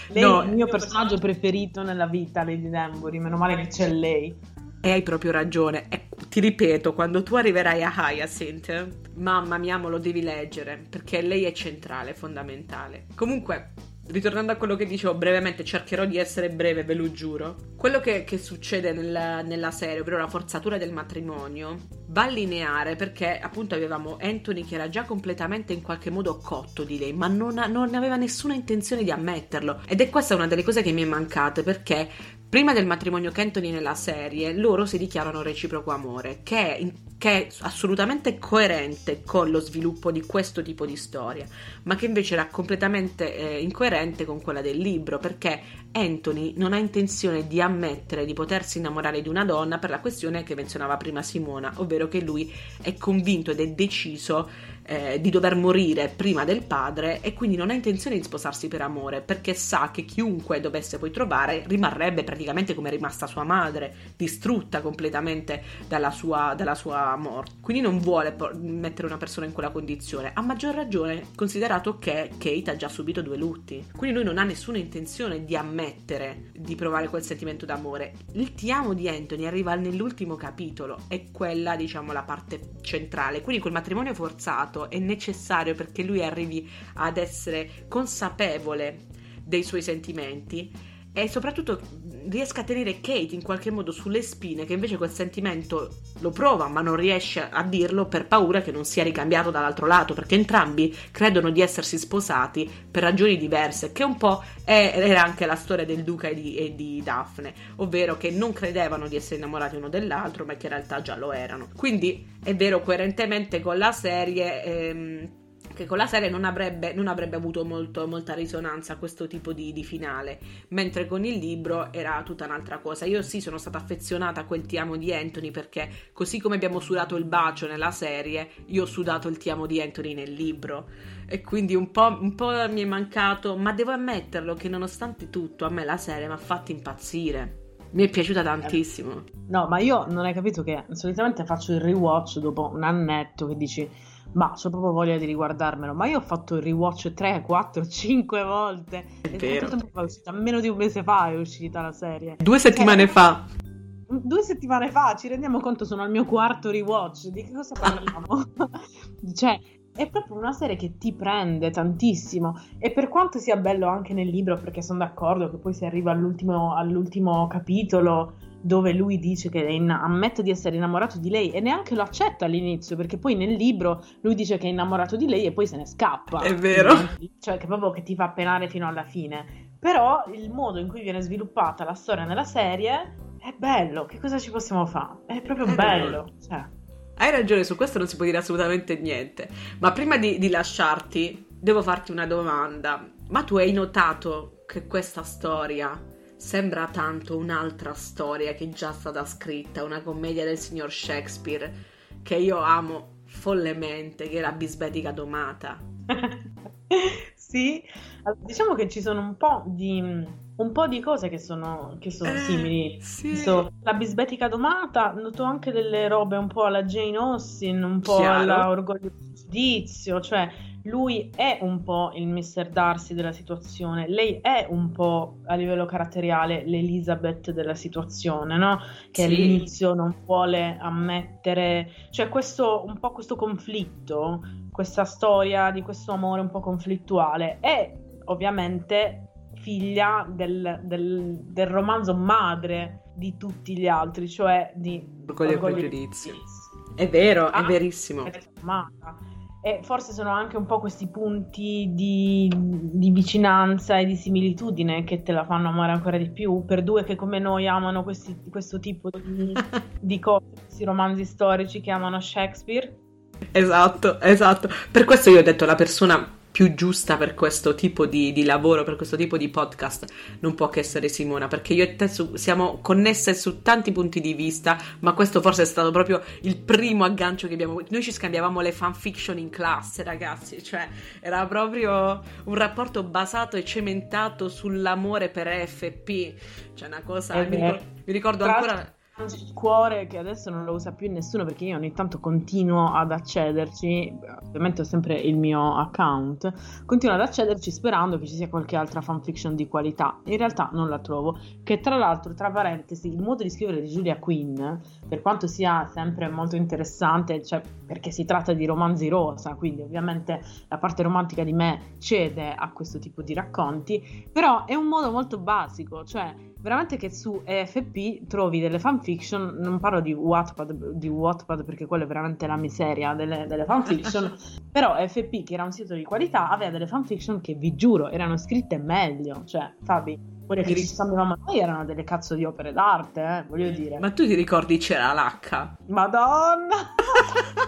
S2: Lei no, è il mio personaggio preferito nella vita, Lady Dunbury. Meno male che c'è lei.
S1: E hai proprio ragione. E ti ripeto, quando tu arriverai a Hyacinth, mamma mia, lo devi leggere, perché lei è centrale, fondamentale. Comunque, ritornando a quello che dicevo brevemente, cercherò di essere breve, ve lo giuro. Quello che, che succede nella, nella, serie, ovvero la forzatura del matrimonio, va lineare perché appunto avevamo Anthony che era già completamente in qualche modo cotto di lei, ma non, non aveva nessuna intenzione di ammetterlo. Ed è questa una delle cose che mi è mancata perché Prima del matrimonio Kenton nella serie, loro si dichiarano reciproco amore, che è, che è, assolutamente coerente con lo sviluppo di questo tipo di storia, ma che invece era completamente eh, incoerente con quella del libro, perché Anthony non ha intenzione di ammettere di potersi innamorare di una donna per la questione che menzionava prima Simona, ovvero che lui è convinto ed è deciso eh, di dover morire prima del padre e quindi non ha intenzione di sposarsi per amore perché sa che chiunque dovesse poi trovare rimarrebbe praticamente come è rimasta sua madre, distrutta completamente dalla sua, dalla sua morte. Quindi non vuole mettere una persona in quella condizione, a maggior ragione considerato che Kate ha già subito due lutti. Quindi lui non ha nessuna intenzione di ammettere di provare quel sentimento d'amore. Il ti amo di Anthony arriva nell'ultimo capitolo, è quella diciamo la parte centrale. Quindi quel matrimonio forzato fatto è necessario perché lui arrivi ad essere consapevole dei suoi sentimenti e soprattutto riesca a tenere Kate in qualche modo sulle spine che invece quel sentimento lo prova ma non riesce a dirlo per paura che non sia ricambiato dall'altro lato perché entrambi credono di essersi sposati per ragioni diverse che un po' è, era anche la storia del duca e di, e di, Daphne ovvero che non credevano di essere innamorati uno dell'altro ma che in realtà già lo erano. Quindi è vero coerentemente con la serie ehm, che con la serie non avrebbe, non avrebbe avuto molto, molta risonanza questo tipo di, di, finale, mentre con il libro era tutta un'altra cosa. Io sì sono stata affezionata a quel ti amo di Anthony perché così come abbiamo sudato il bacio nella serie, io ho sudato il ti amo di Anthony nel libro e quindi un po', un po mi è mancato, ma devo ammetterlo che nonostante tutto a me la serie mi ha fatto impazzire. Mi è piaciuta tantissimo.
S2: No, ma io non hai capito che solitamente faccio il rewatch dopo un annetto che dici ma ho proprio voglia di riguardarmelo. Ma io ho fatto il rewatch 3, 4, 5 volte.
S1: È vero.
S2: È uscita? Meno di un mese fa è uscita la serie.
S1: Due settimane cioè, fa.
S2: Due settimane fa, ci rendiamo conto, sono al mio quarto rewatch. Di che cosa parliamo? cioè, è proprio una serie che ti prende tantissimo. E per quanto sia bello anche nel libro, perché sono d'accordo che poi si arriva all'ultimo, all'ultimo capitolo dove lui dice che in- ammette di essere innamorato di lei e neanche lo accetta all'inizio perché poi nel libro lui dice che è innamorato di lei e poi se ne scappa.
S1: È vero.
S2: Cioè che proprio che ti fa penare fino alla fine. Però il modo in cui viene sviluppata la storia nella serie è bello. Che cosa ci possiamo fare? È proprio è bello. Cioè.
S1: Hai ragione, su questo non si può dire assolutamente niente. Ma prima di, di lasciarti, devo farti una domanda. Ma tu hai notato che questa storia Sembra tanto un'altra storia che è già stata scritta, una commedia del signor Shakespeare che io amo follemente, che è la bisbetica domata.
S2: sì, diciamo che ci sono un po' di, un po di cose che sono, che sono eh, simili.
S1: Sì.
S2: So, la bisbetica domata, noto anche delle robe un po' alla Jane Austen, un po' Chiaro. alla Orgoglio e Giudizio, cioè lui è un po' il Mr. Darcy della situazione, lei è un po' a livello caratteriale l'Elizabeth della situazione, no? Che sì. all'inizio non vuole ammettere, cioè questo, un po' questo conflitto, questa storia di questo amore un po' conflittuale è ovviamente figlia del, del, del romanzo madre di tutti gli altri, cioè di
S1: Orgoglio e Pregiudizio. È vero, ah, è verissimo. È
S2: e forse sono anche un po' questi punti di, di, vicinanza e di similitudine che te la fanno amare ancora di più. Per due che come noi amano questi, questo tipo di, di cose, questi romanzi storici che amano Shakespeare.
S1: Esatto, esatto. Per questo io ho detto la persona più giusta per questo tipo di, di, lavoro, per questo tipo di podcast, non può che essere Simona, perché io e te su, siamo connesse su tanti punti di vista, ma questo forse è stato proprio il primo aggancio che abbiamo. Noi ci scambiavamo le fanfiction in classe, ragazzi, cioè era proprio un rapporto basato e cementato sull'amore per FP, cioè una cosa... mi ricordo, mi ricordo ancora
S2: il cuore che adesso non lo usa più nessuno perché io ogni tanto continuo ad accederci, ovviamente ho sempre il mio account, continuo ad accederci sperando che ci sia qualche altra fanfiction di qualità. In realtà non la trovo, che tra l'altro, tra parentesi, il modo di scrivere di Julia Quinn, per quanto sia sempre molto interessante, cioè perché si tratta di romanzi rosa, quindi ovviamente la parte romantica di me cede a questo tipo di racconti, però è un modo molto basico, cioè veramente che su EFP trovi delle fanfiction, non parlo di Wattpad, di Wattpad perché quella è veramente la miseria delle, delle fanfiction, però EFP che era un sito di qualità aveva delle fanfiction che vi giuro erano scritte meglio, cioè Fabi quelle che ci scambiavamo noi erano delle cazzo di opere d'arte, eh, voglio dire.
S1: Ma tu ti ricordi c'era l'H?
S2: Madonna!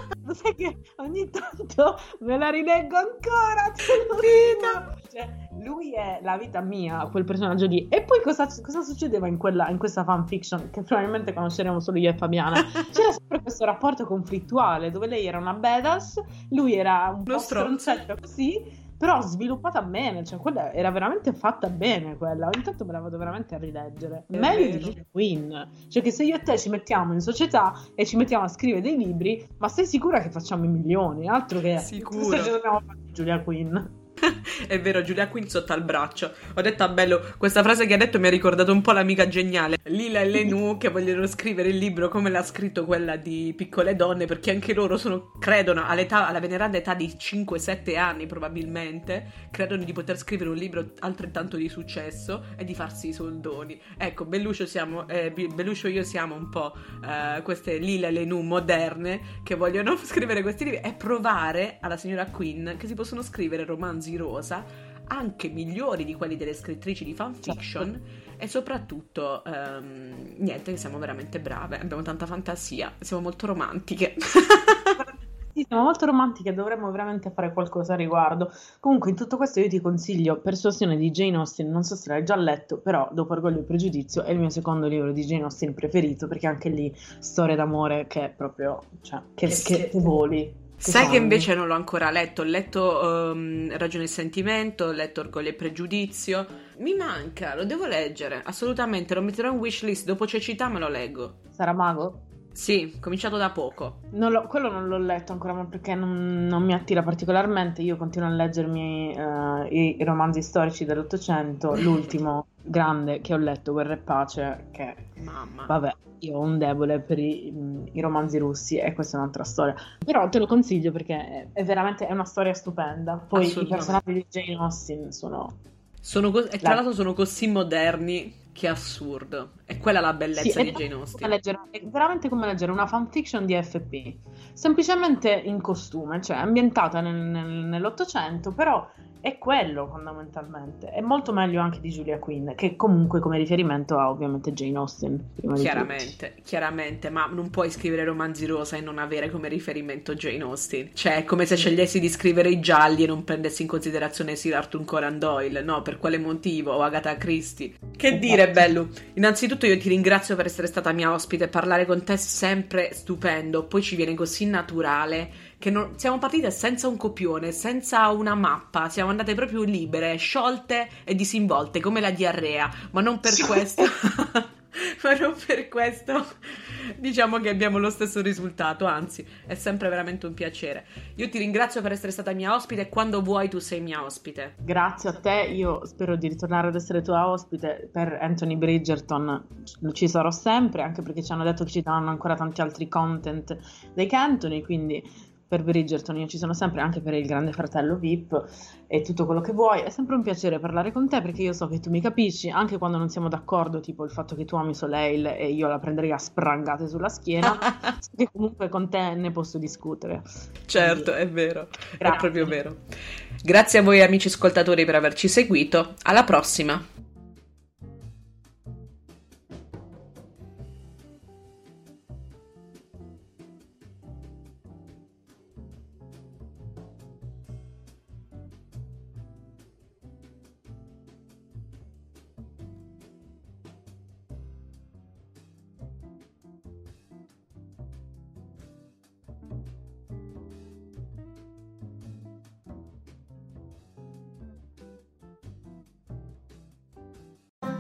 S2: Lo sai che ogni tanto me la rileggo ancora? Cioè, lui è la vita mia, quel personaggio lì. E poi cosa, cosa succedeva in, quella, in questa fanfiction? Che probabilmente conosceremo solo io e Fabiana. C'era sempre questo rapporto conflittuale dove lei era una badass, lui era un Lo po' stronzetto così però sviluppata bene, cioè quella era veramente fatta bene quella, ogni tanto me la vado veramente a rileggere. È Meglio vero. di Julia Quinn, cioè che se io e te ci mettiamo in società e ci mettiamo a scrivere dei libri, ma sei sicura che facciamo i milioni? Altro che...
S1: Sicuro. Se
S2: ci dobbiamo fare Giulia Quinn.
S1: È vero, Giulia Quinn sotto al braccio. Ho detto a Bello, questa frase che ha detto mi ha ricordato un po' l'amica geniale. Lila e Lenu che vogliono scrivere il libro come l'ha scritto quella di Piccole Donne, perché anche loro sono, credono all'età, alla veneranda età di 5-7 anni probabilmente, credono di poter scrivere un libro altrettanto di successo e di farsi i soldoni. Ecco, Belluccio, siamo, eh, Belluccio e io siamo un po' eh, queste Lila e Lenu moderne che vogliono scrivere questi libri e provare alla signora Quinn che si possono scrivere romanzi rosa, anche migliori di quelli delle scrittrici di fanfiction certo. e soprattutto um, niente, siamo veramente brave, abbiamo tanta fantasia, siamo molto romantiche.
S2: Sì, siamo molto romantiche, dovremmo veramente fare qualcosa a riguardo. Comunque, in tutto questo, io ti consiglio Persuasione di Jane Austen. Non so se l'hai già letto, però dopo Orgoglio e Pregiudizio è il mio secondo libro di Jane Austen preferito perché anche lì storia d'amore che è proprio, cioè, che, che, che voli.
S1: Sai che invece non l'ho ancora letto, ho letto um, Ragione e Sentimento, ho letto Orgoglio e Pregiudizio. Mi manca, lo devo leggere, assolutamente, lo metterò in wishlist, dopo Cecità me lo leggo.
S2: Sarà mago?
S1: Sì, cominciato da poco.
S2: Non lo, quello non l'ho letto ancora, ma perché non, non, mi attira particolarmente. Io continuo a leggermi uh, i, i, romanzi storici dell'Ottocento. L'ultimo grande che ho letto, Guerra e Pace, che...
S1: Mamma.
S2: Vabbè, io ho un debole per i, i, romanzi russi e questa è un'altra storia. Però te lo consiglio perché è veramente è una storia stupenda. Poi i personaggi di Jane Austen sono...
S1: sono co- e tra l'altro sono così moderni che assurdo. È quella la bellezza sì, di Jane Austen.
S2: Leggere, è veramente come leggere una fanfiction di FP. Semplicemente in costume, cioè ambientata nel, nel, nell'Ottocento, però è quello fondamentalmente. È molto meglio anche di Julia Quinn, che comunque come riferimento ha ovviamente Jane Austen.
S1: chiaramente, chiaramente, ma non puoi scrivere romanzi rosa e non avere come riferimento Jane Austen. Cioè, è come se scegliessi di scrivere i gialli e non prendessi in considerazione Sir Arthur Conan Doyle, no? Per quale motivo? O Agatha Christie. Che esatto. dire, Bellu? Innanzitutto io ti ringrazio per essere stata mia ospite, parlare con te è sempre stupendo, poi ci viene così naturale che non, siamo partite senza un copione, senza una mappa, siamo andate proprio libere, sciolte e disinvolte come la diarrea, ma non per questo. ma non per questo diciamo che abbiamo lo stesso risultato, anzi è sempre veramente un piacere. Io ti ringrazio per essere stata mia ospite e quando vuoi tu sei mia ospite.
S2: Grazie a te, io spero di ritornare ad essere tua ospite per Anthony Bridgerton, ci sarò sempre, anche perché ci hanno detto che ci daranno ancora tanti altri content dei Cantoni, quindi per Bridgerton, io ci sono sempre anche per il grande fratello VIP e tutto quello che vuoi. È sempre un piacere parlare con te perché io so che tu mi capisci, anche quando non siamo d'accordo, tipo il fatto che tu ami Soleil e io la prenderei a sprangate sulla schiena, che comunque con te ne posso discutere.
S1: Certo, Quindi, è vero, grazie. è proprio vero. Grazie a voi amici ascoltatori per averci seguito, alla prossima!